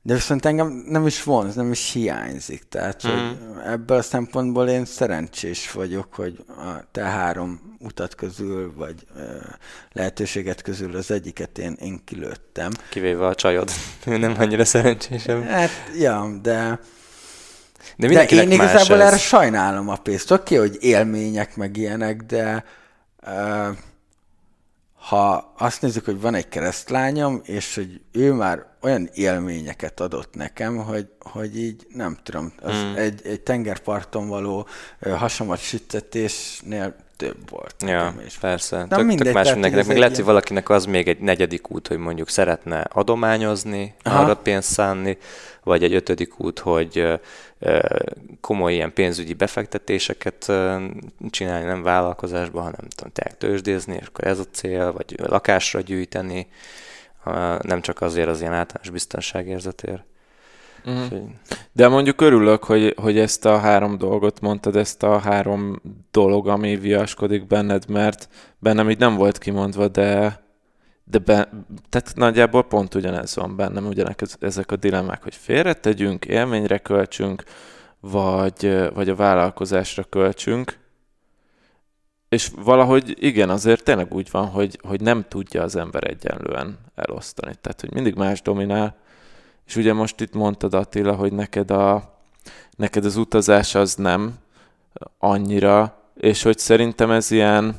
de viszont engem nem is vonz, nem is hiányzik. Tehát, mm. hogy ebből a szempontból én szerencsés vagyok, hogy a te három utat közül, vagy ö, lehetőséget közül az egyiket én, én kilőttem.
Kivéve a csajod. Ő nem annyira szerencsésem.
Hát, ja, de... De, de én igazából ez. erre sajnálom a pénzt. Oké, okay, hogy élmények meg ilyenek, de... Ö, ha azt nézzük, hogy van egy keresztlányom, és hogy ő már olyan élményeket adott nekem, hogy, hogy így nem tudom, az mm. egy, egy tengerparton való hasamat sütetésnél több volt.
Ja, is. persze. Na, tök, mindegy, tök más mindenkinek. Meg lehet, hogy valakinek az még egy negyedik út, hogy mondjuk szeretne adományozni, Aha. arra pénzt szánni, vagy egy ötödik út, hogy komoly ilyen pénzügyi befektetéseket csinálni, nem vállalkozásban, hanem tudom, tényleg tőzsdézni, és akkor ez a cél, vagy lakásra gyűjteni, nem csak azért az ilyen általános biztonságérzetért.
Uh-huh. De mondjuk örülök, hogy, hogy ezt a három dolgot mondtad, ezt a három dolog, ami viaskodik benned, mert bennem így nem volt kimondva, de, de be, tehát nagyjából pont ugyanez van bennem, ugyanek ezek a dilemmák, hogy félretegyünk, élményre költsünk, vagy, vagy a vállalkozásra költsünk, és valahogy igen, azért tényleg úgy van, hogy, hogy nem tudja az ember egyenlően elosztani. Tehát, hogy mindig más dominál, és ugye most itt mondtad Attila, hogy neked, a, neked az utazás az nem annyira, és hogy szerintem ez ilyen,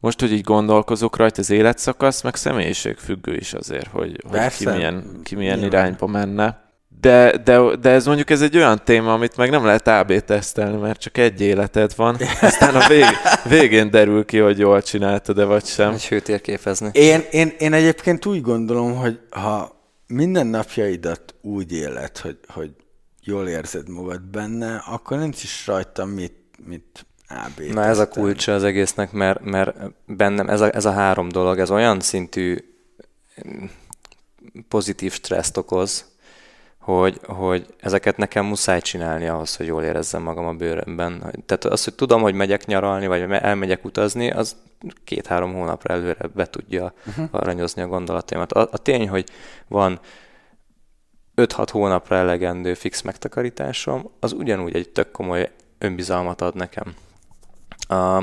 most, hogy így gondolkozok rajta, az életszakasz, meg személyiségfüggő is azért, hogy, hogy ki milyen, ki milyen irányba menne. De, de, de ez mondjuk ez egy olyan téma, amit meg nem lehet AB tesztelni, mert csak egy életed van. [laughs] Aztán a vég, végén derül ki, hogy jól csináltad-e vagy sem.
Egy hőtérképezni.
Én, én, én egyébként úgy gondolom, hogy ha minden napjaidat úgy éled, hogy, hogy jól érzed magad benne, akkor nincs is rajta mit, mit AB.
Na ez a kulcsa az egésznek, mert, mert bennem ez a, ez a három dolog, ez olyan szintű pozitív stresszt okoz, hogy, hogy ezeket nekem muszáj csinálni ahhoz, hogy jól érezzem magam a bőrömben. Tehát az, hogy tudom, hogy megyek nyaralni, vagy elmegyek utazni, az két-három hónapra előre be tudja uh-huh. aranyozni a gondolataimat. A, a tény, hogy van 5-6 hónapra elegendő fix megtakarításom, az ugyanúgy egy tök komoly önbizalmat ad nekem. A,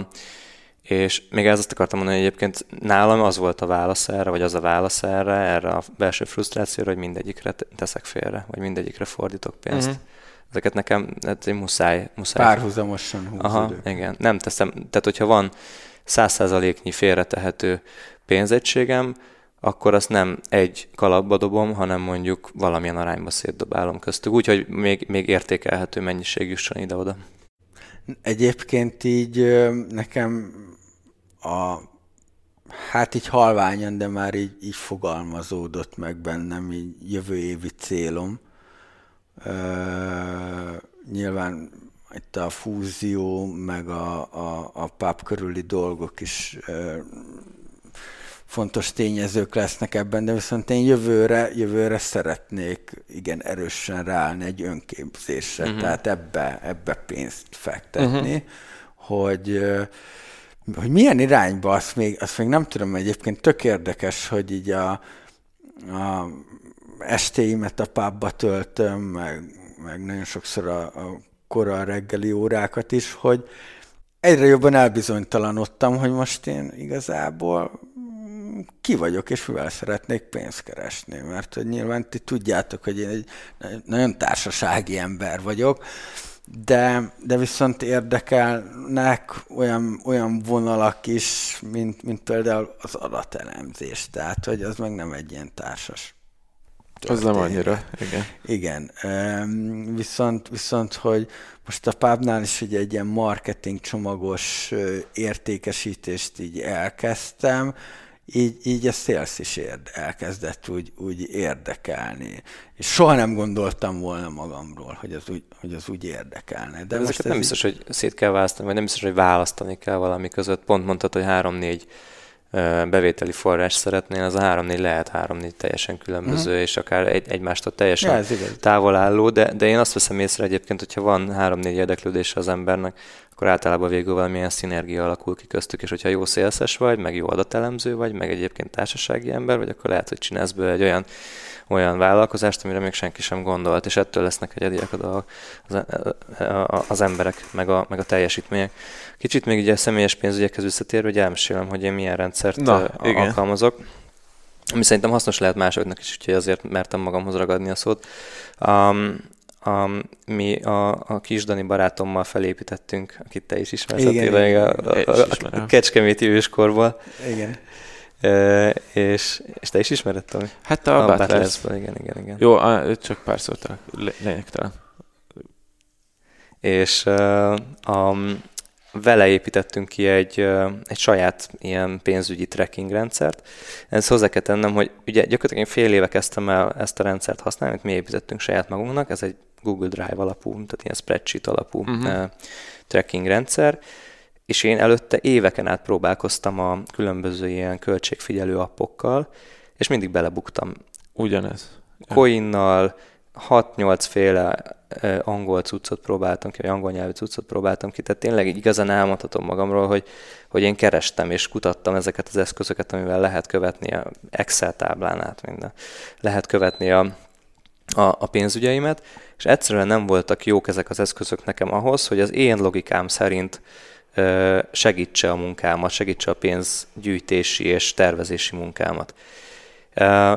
És még ezt akartam mondani, hogy egyébként nálam az volt a válasz erre, vagy az a válasz erre, erre a belső frusztrációra, hogy mindegyikre teszek félre, vagy mindegyikre fordítok pénzt. Uh-huh. Ezeket nekem hát én muszáj, muszáj.
Párhuzamosan húzódok. Aha,
igen. Nem teszem, tehát hogyha van száz százaléknyi félretehető pénzegységem, akkor azt nem egy kalapba dobom, hanem mondjuk valamilyen arányba szétdobálom köztük, úgyhogy még, még értékelhető mennyiség jusson ide-oda.
Egyébként így nekem a hát így halványan, de már így, így fogalmazódott meg bennem így jövő évi célom. Uh, nyilván itt a fúzió, meg a, a, a pub körüli dolgok is uh, fontos tényezők lesznek ebben, de viszont én jövőre, jövőre szeretnék igen erősen ráállni egy önképzésre, uh-huh. tehát ebbe, ebbe pénzt fektetni, uh-huh. hogy hogy milyen irányba, azt még, azt még nem tudom, egyébként tök érdekes, hogy így a, a estéimet a pubba töltöm, meg, meg nagyon sokszor a, a kora reggeli órákat is, hogy egyre jobban elbizonytalanodtam, hogy most én igazából ki vagyok, és mivel szeretnék pénzt keresni, mert hogy nyilván ti tudjátok, hogy én egy nagyon társasági ember vagyok, de, de viszont érdekelnek olyan, olyan vonalak is, mint, mint például az adatelemzés, tehát hogy az meg nem egy ilyen társas
az nem annyira, igen.
Igen, viszont, viszont, hogy most a pábnál is ugye egy ilyen marketing csomagos értékesítést így elkezdtem, így, így a sales is érd, elkezdett úgy, úgy érdekelni. És soha nem gondoltam volna magamról, hogy az úgy, hogy az úgy érdekelne.
De, De most ez nem biztos, hogy szét kell választani, vagy nem biztos, hogy választani kell valami között. Pont mondtad, hogy három-négy bevételi forrás szeretnél, az a három-négy lehet három-négy teljesen különböző, uh-huh. és akár egy, egymástól teljesen ja, távol álló, de, de én azt veszem észre egyébként, hogyha van három-négy érdeklődése az embernek, akkor általában végül valamilyen szinergia alakul ki köztük, és hogyha jó szélszes vagy, meg jó adatelemző vagy, meg egyébként társasági ember vagy, akkor lehet, hogy csinálsz be egy olyan, olyan vállalkozást, amire még senki sem gondolt, és ettől lesznek egyediek a az, az emberek, meg a, meg a teljesítmények. Kicsit még ugye a személyes pénzügyekhez visszatérve, hogy elmesélem, hogy én milyen rendszert Na, igen. alkalmazok ami szerintem hasznos lehet másoknak is, úgyhogy azért mertem magamhoz ragadni a szót. Um, a, mi a, a kis Dani barátommal felépítettünk, akit te is ismersz, igen, igen, a, a, a, a Kecskeméti őskorból.
Igen.
E, és, és te is ismered, Tomi?
Hát a, a Butlers.
Igen, igen, igen.
Jó, a, csak pár szót a lényegtelen.
És uh, a, vele építettünk ki egy, egy saját ilyen pénzügyi tracking rendszert. Ezt hozzá kell tennem, hogy ugye gyakorlatilag én fél éve kezdtem el ezt a rendszert használni, amit mi építettünk saját magunknak, ez egy Google Drive alapú, tehát ilyen spreadsheet alapú uh-huh. tracking rendszer, és én előtte éveken át próbálkoztam a különböző ilyen költségfigyelő appokkal, és mindig belebuktam.
Ugyanez.
Coinnal, 6-8 féle angol cuccot próbáltam ki, vagy angol nyelvű cuccot próbáltam ki, tehát tényleg így igazán elmondhatom magamról, hogy, hogy én kerestem és kutattam ezeket az eszközöket, amivel lehet követni a Excel táblán át minden. Lehet követni a, a, a pénzügyeimet, és egyszerűen nem voltak jók ezek az eszközök nekem ahhoz, hogy az én logikám szerint segítse a munkámat, segítse a pénzgyűjtési és tervezési munkámat.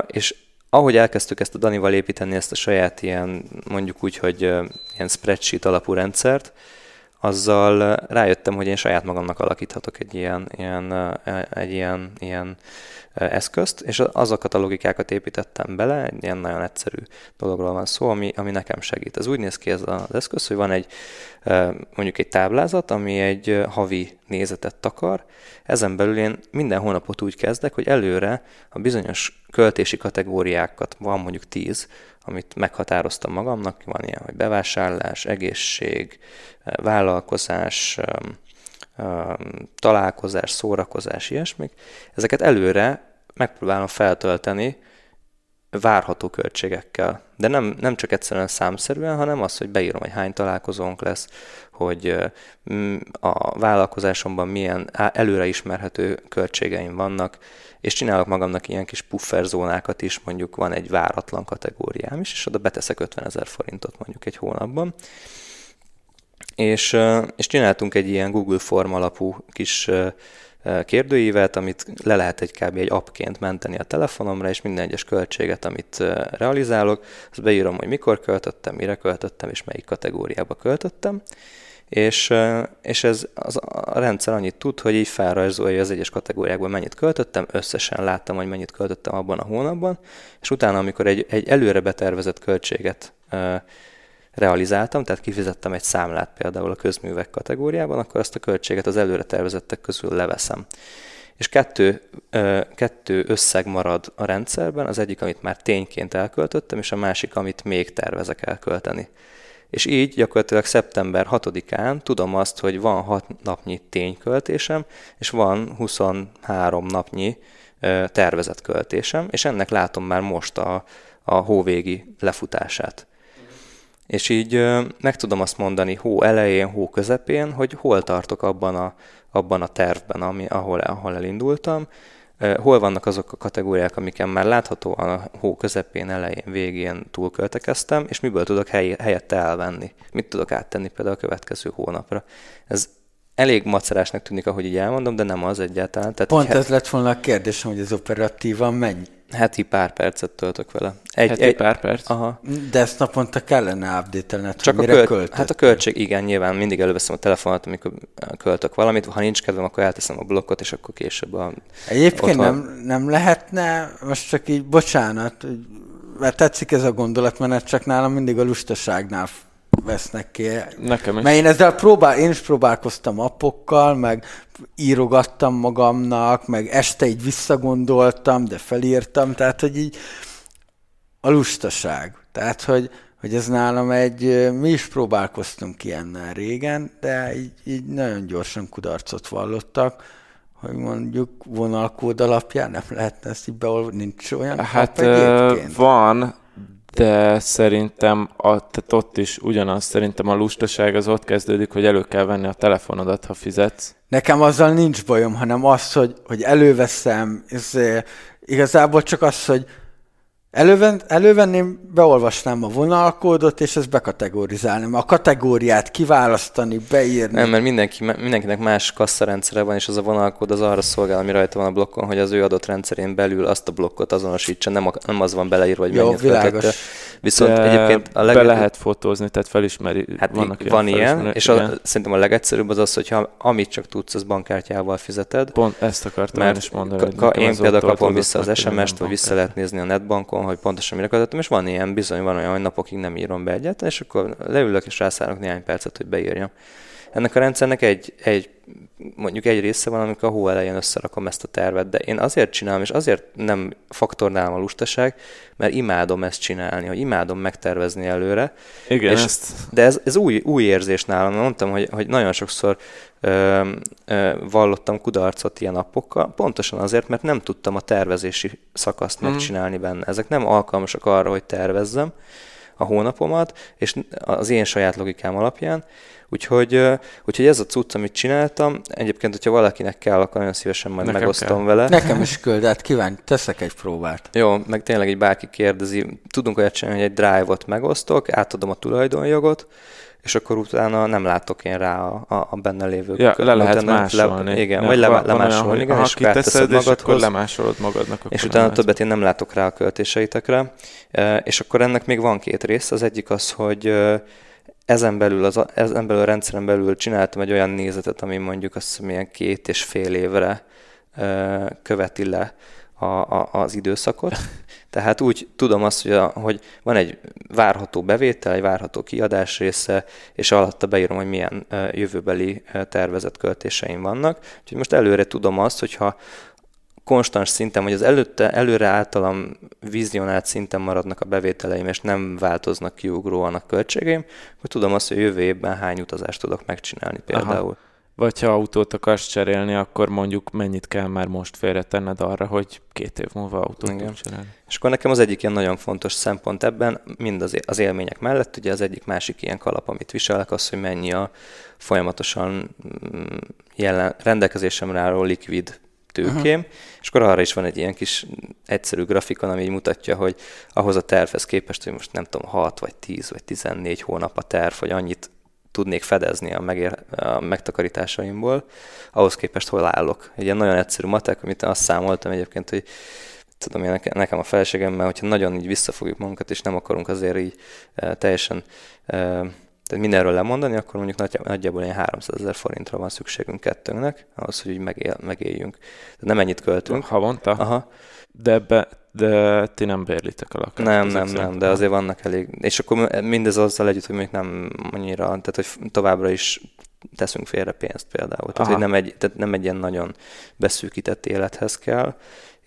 És ahogy elkezdtük ezt a Danival építeni, ezt a saját ilyen, mondjuk úgy, hogy ilyen spreadsheet alapú rendszert, azzal rájöttem, hogy én saját magamnak alakíthatok egy ilyen, ilyen, e, egy ilyen, ilyen eszközt, és azokat a logikákat építettem bele, egy ilyen nagyon egyszerű dologról van szó, ami, ami nekem segít. Ez úgy néz ki ez az eszköz, hogy van egy mondjuk egy táblázat, ami egy havi nézetet takar, ezen belül én minden hónapot úgy kezdek, hogy előre a bizonyos költési kategóriákat van mondjuk 10, amit meghatároztam magamnak, van ilyen, hogy bevásárlás, egészség, vállalkozás, találkozás, szórakozás, ilyesmik. Ezeket előre megpróbálom feltölteni várható költségekkel. De nem, nem csak egyszerűen számszerűen, hanem az, hogy beírom, hogy hány találkozónk lesz, hogy a vállalkozásomban milyen előre ismerhető költségeim vannak, és csinálok magamnak ilyen kis pufferzónákat is, mondjuk van egy váratlan kategóriám is, és oda beteszek 50 ezer forintot mondjuk egy hónapban, és, és csináltunk egy ilyen Google Form alapú kis kérdőívet, amit le lehet egy kb. egy appként menteni a telefonomra, és minden egyes költséget, amit realizálok, azt beírom, hogy mikor költöttem, mire költöttem, és melyik kategóriába költöttem, és, és ez az, a rendszer annyit tud, hogy így felrajzolja az egyes kategóriákban mennyit költöttem, összesen láttam, hogy mennyit költöttem abban a hónapban, és utána, amikor egy, egy előre betervezett költséget realizáltam, tehát kifizettem egy számlát például a közművek kategóriában, akkor azt a költséget az előre tervezettek közül leveszem. És kettő, kettő összeg marad a rendszerben, az egyik, amit már tényként elköltöttem, és a másik, amit még tervezek elkölteni. És így gyakorlatilag szeptember 6-án tudom azt, hogy van 6 napnyi tényköltésem, és van 23 napnyi tervezett költésem, és ennek látom már most a, a hóvégi lefutását. És így meg tudom azt mondani hó elején, hó közepén, hogy hol tartok abban a, abban a tervben, ami, ahol, ahol elindultam, hol vannak azok a kategóriák, amiken már láthatóan a hó közepén, elején, végén túlköltekeztem, és miből tudok hely, helyette elvenni. Mit tudok áttenni például a következő hónapra. Ez elég macerásnak tűnik, ahogy így elmondom, de nem az egyáltalán.
Tehát Pont ez lett volna a kérdésem, hogy ez operatívan mennyi,
Heti pár percet töltök vele.
Egy, Heti egy, pár perc?
Aha. De ezt naponta kellene update
Csak a költ, Hát a költség, igen, nyilván mindig előveszem a telefonot, amikor költök valamit. Ha nincs kedvem, akkor elteszem a blokkot, és akkor később a...
Egyébként otthon... nem, nem lehetne, most csak így, bocsánat, mert tetszik ez a gondolat, csak nálam mindig a lustaságnál vesznek ki.
Nekem is.
Mert én ezzel próbál, én is próbálkoztam appokkal, meg írogattam magamnak, meg este így visszagondoltam, de felírtam, tehát hogy így a lustaság. Tehát, hogy, hogy ez nálam egy, mi is próbálkoztunk ilyennel régen, de így, így nagyon gyorsan kudarcot vallottak, hogy mondjuk vonalkód alapján nem lehetne ezt így beolvani, nincs olyan
Hát van, de szerintem a, tehát ott is ugyanaz, szerintem a lustaság az ott kezdődik, hogy elő kell venni a telefonodat, ha fizetsz.
Nekem azzal nincs bajom, hanem az, hogy, hogy előveszem, ez, igazából csak az, hogy Előven, elővenném, beolvasnám a vonalkódot, és ezt bekategorizálnám. A kategóriát kiválasztani, beírni.
Nem, mert mindenki, mindenkinek más kasszarendszere van, és az a vonalkód az arra szolgál, ami rajta van a blokkon, hogy az ő adott rendszerén belül azt a blokkot azonosítsa, nem, a, nem az van beleírva, hogy
Jó, világos.
Viszont De egyébként
a leg... Be lehet fotózni, tehát felismeri.
Hát vannak ilyen van ilyen, és a, szerintem a legegyszerűbb az az, hogy ha amit csak tudsz, az bankkártyával fizeted.
Pont ezt akartam mert is mondani.
Ka- én például kapom vissza az SMS-t, vagy vissza lehet nézni a netbankon, hogy pontosan mire költöttem, és van ilyen, bizony van olyan, hogy napokig nem írom be egyet, és akkor leülök és rászállok néhány percet, hogy beírjam. Ennek a rendszernek egy, egy mondjuk egy része van, amikor a hó elején összerakom ezt a tervet, de én azért csinálom, és azért nem faktornálom a lustaság, mert imádom ezt csinálni, hogy imádom megtervezni előre.
Igen,
és,
ezt...
De ez, ez új, új érzés nálam. Mondtam, hogy, hogy nagyon sokszor ö, ö, vallottam kudarcot ilyen napokkal, pontosan azért, mert nem tudtam a tervezési szakaszt mm. megcsinálni benne. Ezek nem alkalmasak arra, hogy tervezzem a hónapomat, és az én saját logikám alapján, Úgyhogy, úgyhogy ez a cucc, amit csináltam, egyébként, hogyha valakinek kell, akkor nagyon szívesen majd Nekem megosztom kell. vele.
Nekem is küld, hát kíván, teszek egy próbát.
Jó, meg tényleg egy bárki kérdezi, tudunk olyat csinálni, hogy egy drive-ot megosztok, átadom a tulajdonjogot, és akkor utána nem látok én rá a, a, a benne lévő
ja, le lehet másolni.
Le, igen, ja, vagy le, lemásolni, igen,
és akkor teszed, magadhoz, és akkor lemásolod magadnak.
És utána többet én nem látok rá a költéseitekre. És akkor ennek még van két rész. Az egyik az, hogy ezen belül, az, ezen belül a rendszeren belül csináltam egy olyan nézetet, ami mondjuk azt hiszem ilyen két és fél évre ö, követi le a, a, az időszakot. [laughs] Tehát úgy tudom azt, hogy, a, hogy van egy várható bevétel, egy várható kiadás része, és alatta beírom, hogy milyen jövőbeli tervezett költéseim vannak. Úgyhogy most előre tudom azt, hogyha konstans szinten, vagy az előtte, előre általam vizionált szinten maradnak a bevételeim, és nem változnak kiugróan a költségeim, hogy tudom azt, hogy jövő évben hány utazást tudok megcsinálni például. Aha.
Vagy ha autót akarsz cserélni, akkor mondjuk mennyit kell már most félretenned arra, hogy két év múlva autót Igen. cserélni.
És akkor nekem az egyik ilyen nagyon fontos szempont ebben, mind az, az élmények mellett, ugye az egyik másik ilyen kalap, amit viselek, az, hogy mennyi a folyamatosan mm, jelen, rendelkezésemre álló likvid tőkém, uh-huh. és akkor arra is van egy ilyen kis egyszerű grafikon, ami mutatja, hogy ahhoz a tervhez képest, hogy most nem tudom, 6 vagy 10 vagy 14 hónap a terv, hogy annyit tudnék fedezni a, megér, a megtakarításaimból, ahhoz képest hol állok. Egy ilyen nagyon egyszerű matek, amit azt számoltam egyébként, hogy tudom én, nekem a feleségemmel, hogyha nagyon így visszafogjuk magunkat, és nem akarunk azért így e, teljesen e, tehát mindenről lemondani, akkor mondjuk nagy, nagyjából ilyen 300 ezer forintra van szükségünk kettőnknek, ahhoz, hogy így megél, megéljünk. Tehát nem ennyit költünk.
Havonta?
Aha.
De, ebbe, de ti nem bérlitek a lakást.
Nem, nem, nem, de azért vannak elég. És akkor mindez azzal együtt, hogy még nem annyira, tehát hogy továbbra is teszünk félre pénzt például. Tehát, hogy nem egy, tehát nem egy ilyen nagyon beszűkített élethez kell,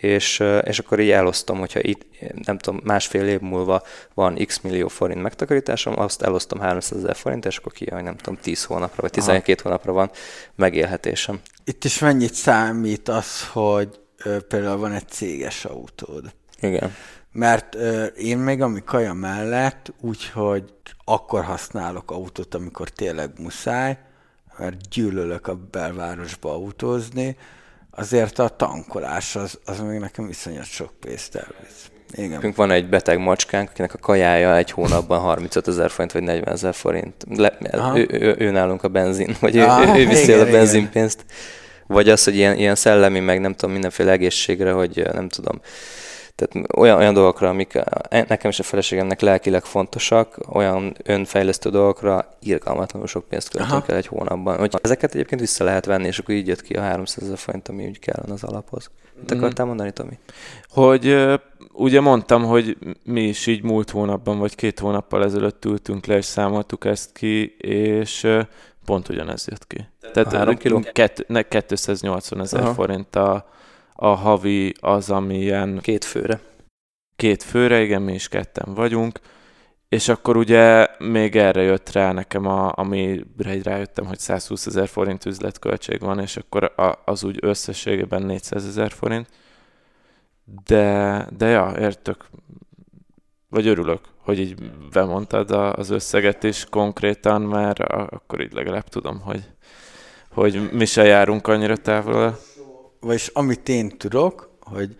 és, és akkor így elosztom, hogyha itt, nem tudom, másfél év múlva van x millió forint megtakarításom, azt elosztom 300 ezer forint, és akkor kijön, nem tudom, 10 hónapra, vagy 12 Aha. hónapra van megélhetésem.
Itt is mennyit számít az, hogy ö, például van egy céges autód?
Igen.
Mert ö, én még ami kaja mellett, úgyhogy akkor használok autót, amikor tényleg muszáj, mert gyűlölök a belvárosba autózni, azért a tankolás az, az még nekem viszonyat sok pénzt elvisz.
Igen. Van egy beteg macskánk, akinek a kajája egy hónapban 35 ezer forint vagy 40 ezer forint. Le, ő, ő, ő, nálunk a benzin, vagy Aha, ő, ő, ő viszi igen, el a benzinpénzt. Vagy az, hogy ilyen, ilyen szellemi, meg nem tudom, mindenféle egészségre, hogy nem tudom, tehát olyan, olyan dolgokra, amik e, nekem és a feleségemnek lelkileg fontosak, olyan önfejlesztő dolgokra irgalmatlanul sok pénzt költünk el egy hónapban. Hogy ezeket egyébként vissza lehet venni, és akkor így jött ki a 300 ezer forint, ami úgy kellene az alaphoz. Mit mhm. akartál mondani, Tomi?
Hogy ugye mondtam, hogy mi is így múlt hónapban, vagy két hónappal ezelőtt ültünk le, és számoltuk ezt ki, és pont ugyanez jött ki. Tehát 3 kiló? 280 ezer forint a, a havi az, ami ilyen...
Két főre.
Két főre, igen, mi is ketten vagyunk. És akkor ugye még erre jött rá nekem, a, amire egy rájöttem, hogy 120 ezer forint üzletköltség van, és akkor a, az úgy összességében 400 ezer forint. De, de ja, értök, vagy örülök, hogy így bemondtad az összeget is konkrétan, mert akkor így legalább tudom, hogy, hogy mi se járunk annyira távol
vagyis amit én tudok, hogy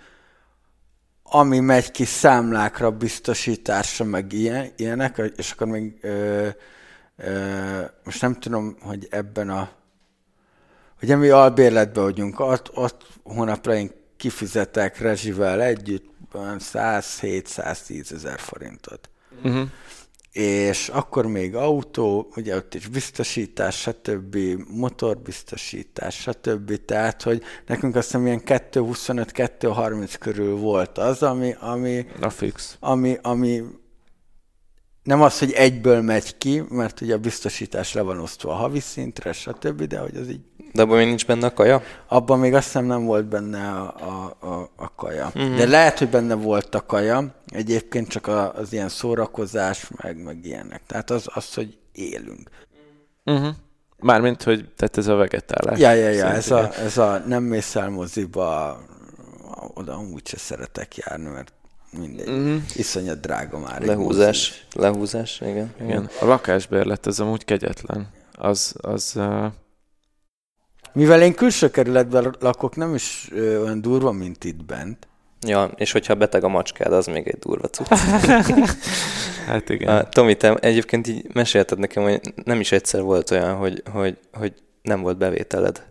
ami megy ki számlákra, biztosításra, meg ilyen, ilyenek, és akkor még ö, ö, most nem tudom, hogy ebben a ugye mi albérletben vagyunk, ott, ott hónapra én kifizetek rezsivel együtt 107-110 ezer forintot. Uh-huh és akkor még autó, ugye ott is biztosítás, stb., motorbiztosítás, stb., tehát, hogy nekünk azt hiszem ilyen 2.25-2.30 körül volt az, ami, ami,
A fix.
ami, ami nem az, hogy egyből megy ki, mert ugye a biztosítás le van osztva a havi szintre, stb., de hogy az így
de abban még nincs benne a kaja?
Abban még azt hiszem nem volt benne a, a, a, a kaja. Uh-huh. De lehet, hogy benne volt a kaja, egyébként csak a, az ilyen szórakozás, meg, meg ilyenek. Tehát az, az hogy élünk.
Uh-huh. Mármint, hogy tehát ez a vegetálás.
Ja, ja, ja, ez a, ez a nem mész el moziba, oda úgyse szeretek járni, mert mindegy. Uh-huh. Iszonyat drága már.
Lehúzás, lehúzás, igen.
igen. A lakásbérlet az amúgy kegyetlen. Az, az uh
mivel én külső kerületben lakok, nem is ö, olyan durva, mint itt bent.
Ja, és hogyha beteg a macskád, az még egy durva cucc. [laughs]
hát igen.
Uh, Tomi, te egyébként így mesélted nekem, hogy nem is egyszer volt olyan, hogy, hogy, hogy nem volt bevételed,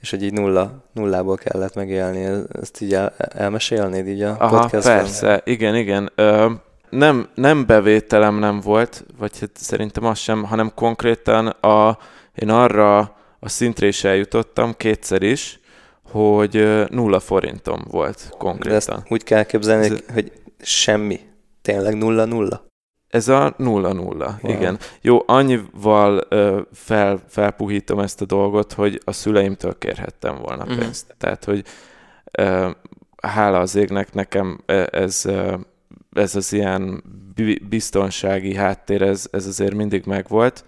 és hogy így nulla, nullából kellett megélni. Ezt így el, elmesélnéd így a
Aha, podcastban? persze, igen, igen. Ö, nem, nem bevételem nem volt, vagy hát szerintem az sem, hanem konkrétan a, én arra a szintre is eljutottam kétszer is, hogy nulla forintom volt konkrétan. De ezt
úgy kell képzelni, Ez... hogy semmi. Tényleg nulla-nulla?
Ez a nulla-nulla, wow. igen. Jó, annyival ö, fel, felpuhítom ezt a dolgot, hogy a szüleimtől kérhettem volna uh-huh. pénzt. Tehát, hogy ö, hála az égnek nekem ez, ez az ilyen biztonsági háttér, ez, ez azért mindig megvolt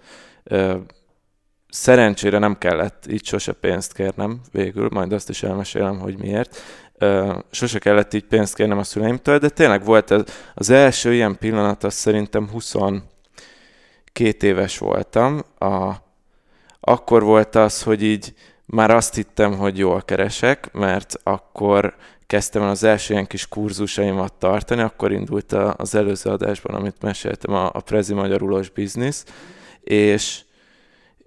szerencsére nem kellett így sose pénzt kérnem végül, majd azt is elmesélem, hogy miért. Sose kellett így pénzt kérnem a szüleimtől, de tényleg volt ez, az első ilyen pillanat, az szerintem 22 éves voltam. A, akkor volt az, hogy így már azt hittem, hogy jól keresek, mert akkor kezdtem az első ilyen kis kurzusaimat tartani, akkor indult az előző adásban, amit meséltem, a, a Prezi Magyarulos Biznisz, és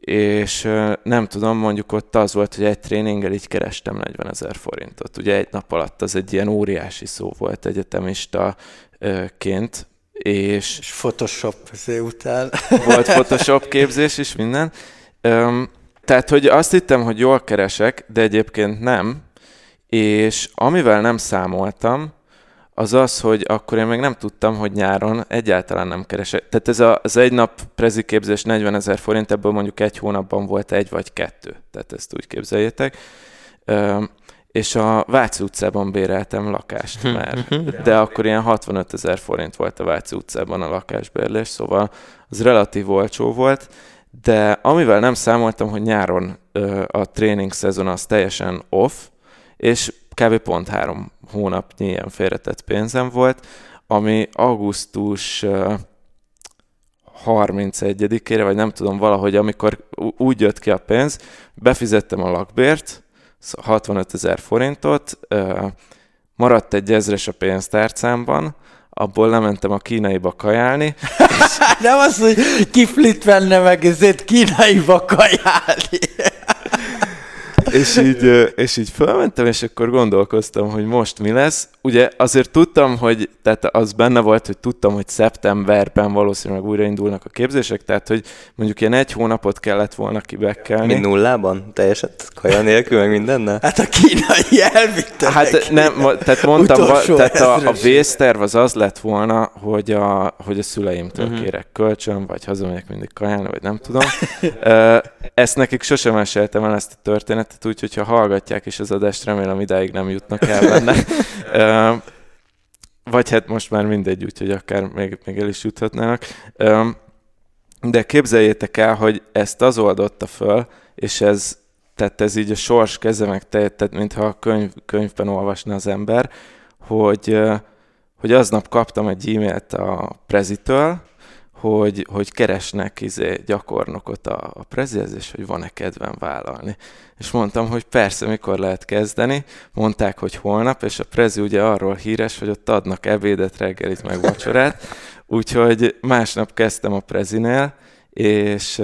és nem tudom, mondjuk ott az volt, hogy egy tréninggel így kerestem 40 ezer forintot. Ugye egy nap alatt az egy ilyen óriási szó volt egyetemistaként, és...
És Photoshop után. [laughs]
Volt Photoshop képzés is, minden. Tehát, hogy azt hittem, hogy jól keresek, de egyébként nem, és amivel nem számoltam, az az, hogy akkor én még nem tudtam, hogy nyáron egyáltalán nem keresek. Tehát ez a, az egy nap preziképzés 40 ezer forint, ebből mondjuk egy hónapban volt egy vagy kettő. Tehát ezt úgy képzeljétek. Ö, és a Váci utcában béreltem lakást már, [laughs] de akkor ilyen 65 ezer forint volt a Váci utcában a lakásbérlés, szóval az relatív olcsó volt, de amivel nem számoltam, hogy nyáron ö, a tréning szezon az teljesen off, és kb. pont három hónapnyi ilyen félretett pénzem volt, ami augusztus 31-ére, vagy nem tudom, valahogy, amikor úgy jött ki a pénz, befizettem a lakbért, 65 ezer forintot, maradt egy ezres a pénztárcámban, abból lementem a kínaiba kajálni.
És... [laughs] Nem az, hogy kiflit venne meg, ezért kínaiba kajálni [laughs]
és, így, és így felmentem, és akkor gondolkoztam, hogy most mi lesz. Ugye azért tudtam, hogy, tehát az benne volt, hogy tudtam, hogy szeptemberben valószínűleg újraindulnak a képzések, tehát hogy mondjuk ilyen egy hónapot kellett volna kibekkelni.
Mint nullában? Teljesen kaja nélkül, meg mindennel?
Hát a kínai elvitte
Hát nem, tehát mondtam, tehát a, a vészterv az az lett volna, hogy a, hogy a szüleimtől uh-huh. kérek kölcsön, vagy hazamegyek mindig kajálni, vagy nem tudom. [laughs] ezt nekik sosem meséltem el ezt a történetet, úgyhogy ha hallgatják is az adást, remélem idáig nem jutnak el benne. [laughs] vagy hát most már mindegy, úgyhogy akár még, még el is juthatnának. De képzeljétek el, hogy ezt az oldotta föl, és ez, tehát ez így a sors keze meg tehát mintha a könyv, könyvben olvasna az ember, hogy, hogy aznap kaptam egy e-mailt a prezitől, hogy, hogy keresnek izé gyakornokot a, a prezihez, és hogy van-e kedvem vállalni. És mondtam, hogy persze, mikor lehet kezdeni. Mondták, hogy holnap, és a prezi ugye arról híres, hogy ott adnak ebédet, reggelit, meg vacsorát. Úgyhogy másnap kezdtem a prezinél, és,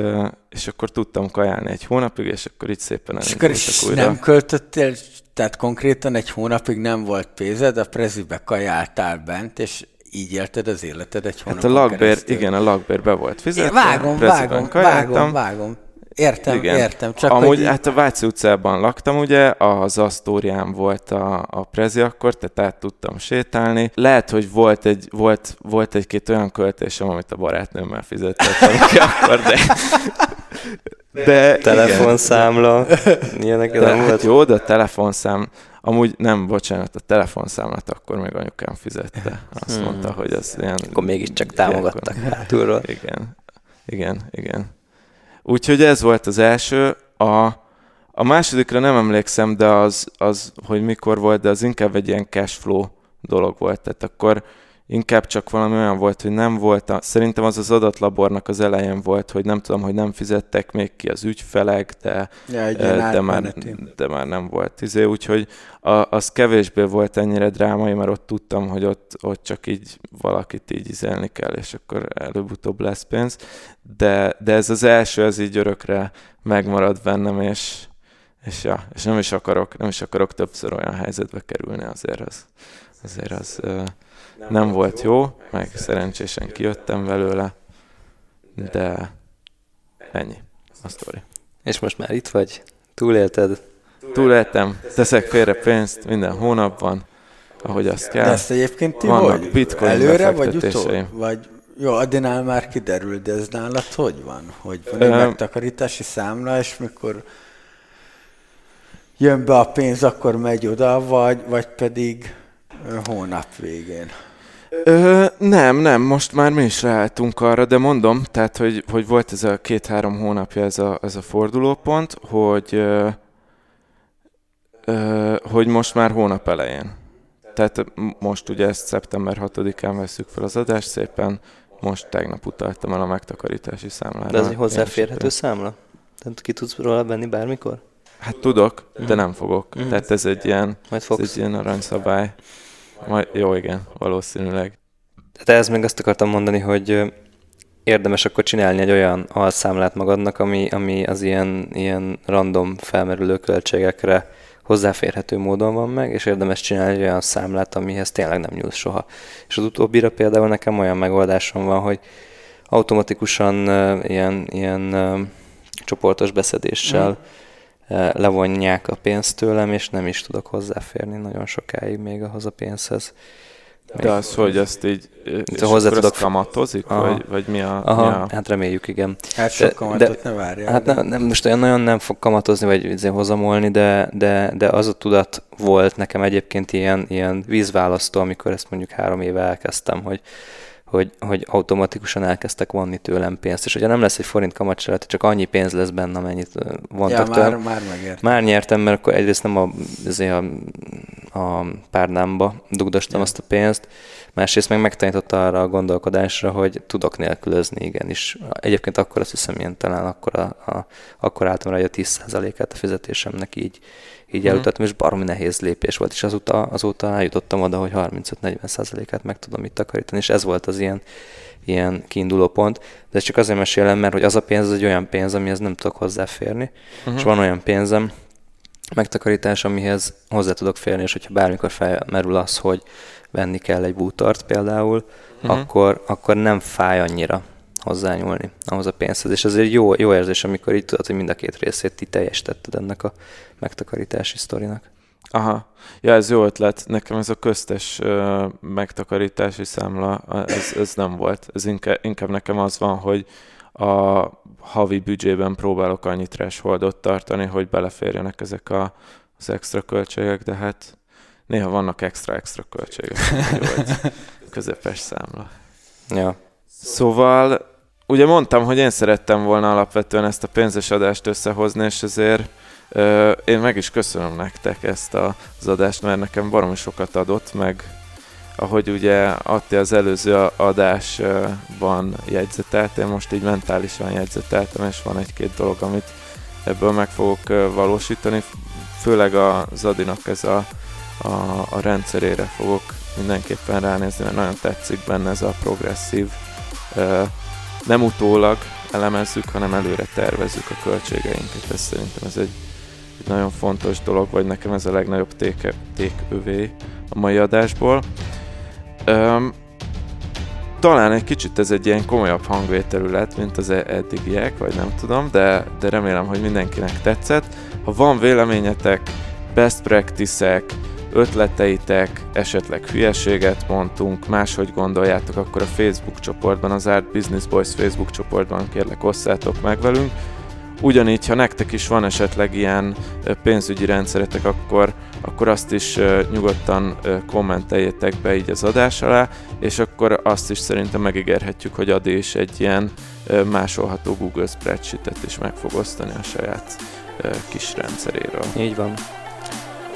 és akkor tudtam kajálni egy hónapig, és akkor így szépen
És akkor is újra. nem költöttél, tehát konkrétan egy hónapig nem volt pénzed, a prezibe kajáltál bent, és így élted az életed egy hónapon
Hát a lakbér, keresztül. igen, a lakbér be volt fizetve.
Vágom, vágom, vágom, vágom. Értem, Igen. értem.
Csak Amúgy hogy... hát a Váci utcában laktam, ugye, az Asztórián volt a, a prezi akkor, tehát át tudtam sétálni. Lehet, hogy volt, egy, volt, volt egy-két olyan költésem, amit a barátnőmmel fizettem [laughs] de...
De telefonszámla, ilyenek
nem hát volt. Jó, de a telefonszám, amúgy nem, bocsánat, a telefonszámlát akkor még anyukám fizette. Azt hmm. mondta, hogy az ilyen...
Akkor mégiscsak támogattak hátulról.
Igen, igen, igen. Úgyhogy ez volt az első. A, a másodikra nem emlékszem, de az, az, hogy mikor volt, de az inkább egy ilyen cash flow dolog volt. Tehát akkor inkább csak valami olyan volt, hogy nem volt, a, szerintem az az adatlabbornak az elején volt, hogy nem tudom, hogy nem fizettek még ki az ügyfelek, de,
ja,
de, már, de már nem volt izé, úgyhogy a, az kevésbé volt ennyire drámai, mert ott tudtam, hogy ott, ott csak így valakit így izelni kell, és akkor előbb-utóbb lesz pénz, de, de ez az első, ez így örökre megmarad bennem, és, és, ja, és nem is akarok, nem is akarok többször olyan helyzetbe kerülni, azért az, azért az nem volt jó, meg szerencsésen kijöttem belőle, de ennyi a sztori.
És most már itt vagy? Túlélted?
Túléltem, teszek félre pénzt minden hónapban, ahogy azt kell. De
ezt egyébként ti Vannak hogy? bitcoin Előre vagy utóbb? Vagy jó, Adinál már kiderül, de ez nálad hogy van? Hogy van egy megtakarítási számla, és mikor jön be a pénz, akkor megy oda, vagy, vagy pedig hónap végén?
Ö, nem, nem, most már mi is ráálltunk arra, de mondom, tehát, hogy, hogy volt ez a két-három hónapja ez a, ez a fordulópont, hogy, ö, ö, hogy most már hónap elején. Tehát most ugye ezt szeptember 6-án veszük fel az adást, szépen most tegnap utaltam el a megtakarítási számlára.
De ez egy hozzáférhető számla? Tehát ki tudsz róla venni bármikor?
Hát tudok, de nem fogok. Uh-huh. Tehát ez egy ilyen, Majd fogsz. ez egy ilyen aranyszabály. Majd, jó, igen, valószínűleg.
Tehát ez meg azt akartam mondani, hogy érdemes akkor csinálni egy olyan alszámlát magadnak, ami, ami az ilyen, ilyen random felmerülő költségekre hozzáférhető módon van meg, és érdemes csinálni egy olyan számlát, amihez tényleg nem nyúlsz soha. És az utóbbira például nekem olyan megoldásom van, hogy automatikusan uh, ilyen, ilyen uh, csoportos beszedéssel mm levonják a pénzt tőlem, és nem is tudok hozzáférni nagyon sokáig még ahhoz a pénzhez.
De az, hogy ezt így és hozzá tudok... kamatozik, vagy, vagy mi a,
Aha,
mi a...
hát reméljük, igen.
Hát sok kamatot de, ne várja.
Hát de... nem, most olyan nagyon nem fog kamatozni, vagy izé hozamolni, de, de, de az a tudat volt nekem egyébként ilyen, ilyen vízválasztó, amikor ezt mondjuk három éve elkezdtem, hogy hogy, hogy automatikusan elkezdtek vonni tőlem pénzt. És hogyha nem lesz egy forint kamat se, csak annyi pénz lesz benne, amennyit vontak
ja,
tőlem.
Már, már megértem.
Már nyertem, mert akkor egyrészt nem a, azért a, a párnámba dugdostam ja. azt a pénzt, másrészt meg megtanította arra a gondolkodásra, hogy tudok nélkülözni, igenis. Egyébként akkor azt hiszem, ilyen talán akkor, a, a, akkor álltam rá, hogy a 10%-át a fizetésemnek így, így mm. elutattam, és baromi nehéz lépés volt, és azóta, azóta eljutottam oda, hogy 35-40%-át meg tudom itt takarítani, és ez volt az ilyen, ilyen kiinduló pont, de ezt csak azért mesélem, mert hogy az a pénz az egy olyan pénz, amihez nem tudok hozzáférni, uh-huh. és van olyan pénzem, megtakarítás, amihez hozzá tudok férni, és hogyha bármikor felmerül az, hogy venni kell egy bútort például, uh-huh. akkor, akkor nem fáj annyira hozzányúlni ahhoz a pénzhez. És azért jó, jó érzés, amikor így tudod, hogy mind a két részét ti teljesítetted ennek a megtakarítási sztorinak.
Aha. Ja, ez jó ötlet. Nekem ez a köztes uh, megtakarítási számla, ez, ez nem volt. Ez inkább, inkább nekem az van, hogy a havi büdzsében próbálok annyi thresholdot tartani, hogy beleférjenek ezek a, az extra költségek, de hát néha vannak extra-extra költségek, vagy [laughs] közepes számla.
Ja.
Szóval ugye mondtam, hogy én szerettem volna alapvetően ezt a pénzes adást összehozni, és ezért ö, én meg is köszönöm nektek ezt a, az adást, mert nekem baromi sokat adott, meg ahogy ugye Atti az előző adásban jegyzetelt, én most így mentálisan jegyzeteltem, és van egy-két dolog, amit ebből meg fogok valósítani, főleg a Zadinak ez a, a, a rendszerére fogok mindenképpen ránézni, mert nagyon tetszik benne ez a progresszív nem utólag elemezzük, hanem előre tervezzük a költségeinket. Ez szerintem ez egy, egy nagyon fontos dolog, vagy nekem ez a legnagyobb téke, tékövé a mai adásból. Um, talán egy kicsit ez egy ilyen komolyabb hangvételű lett, mint az eddigiek, vagy nem tudom, de, de remélem, hogy mindenkinek tetszett. Ha van véleményetek, best practice-ek, ötleteitek, esetleg hülyeséget mondtunk, máshogy gondoljátok, akkor a Facebook csoportban, az Art Business Boys Facebook csoportban kérlek osszátok meg velünk. Ugyanígy, ha nektek is van esetleg ilyen pénzügyi rendszeretek, akkor, akkor azt is nyugodtan kommenteljétek be így az adás alá, és akkor azt is szerintem megígérhetjük, hogy Adi is egy ilyen másolható Google Spreadsheet-et is meg fog osztani a saját kis rendszeréről.
Így van.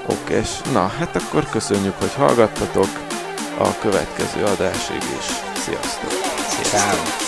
Okés. Na, hát akkor köszönjük, hogy hallgattatok a következő adásig is. Sziasztok!
Sziasztok! Ciao.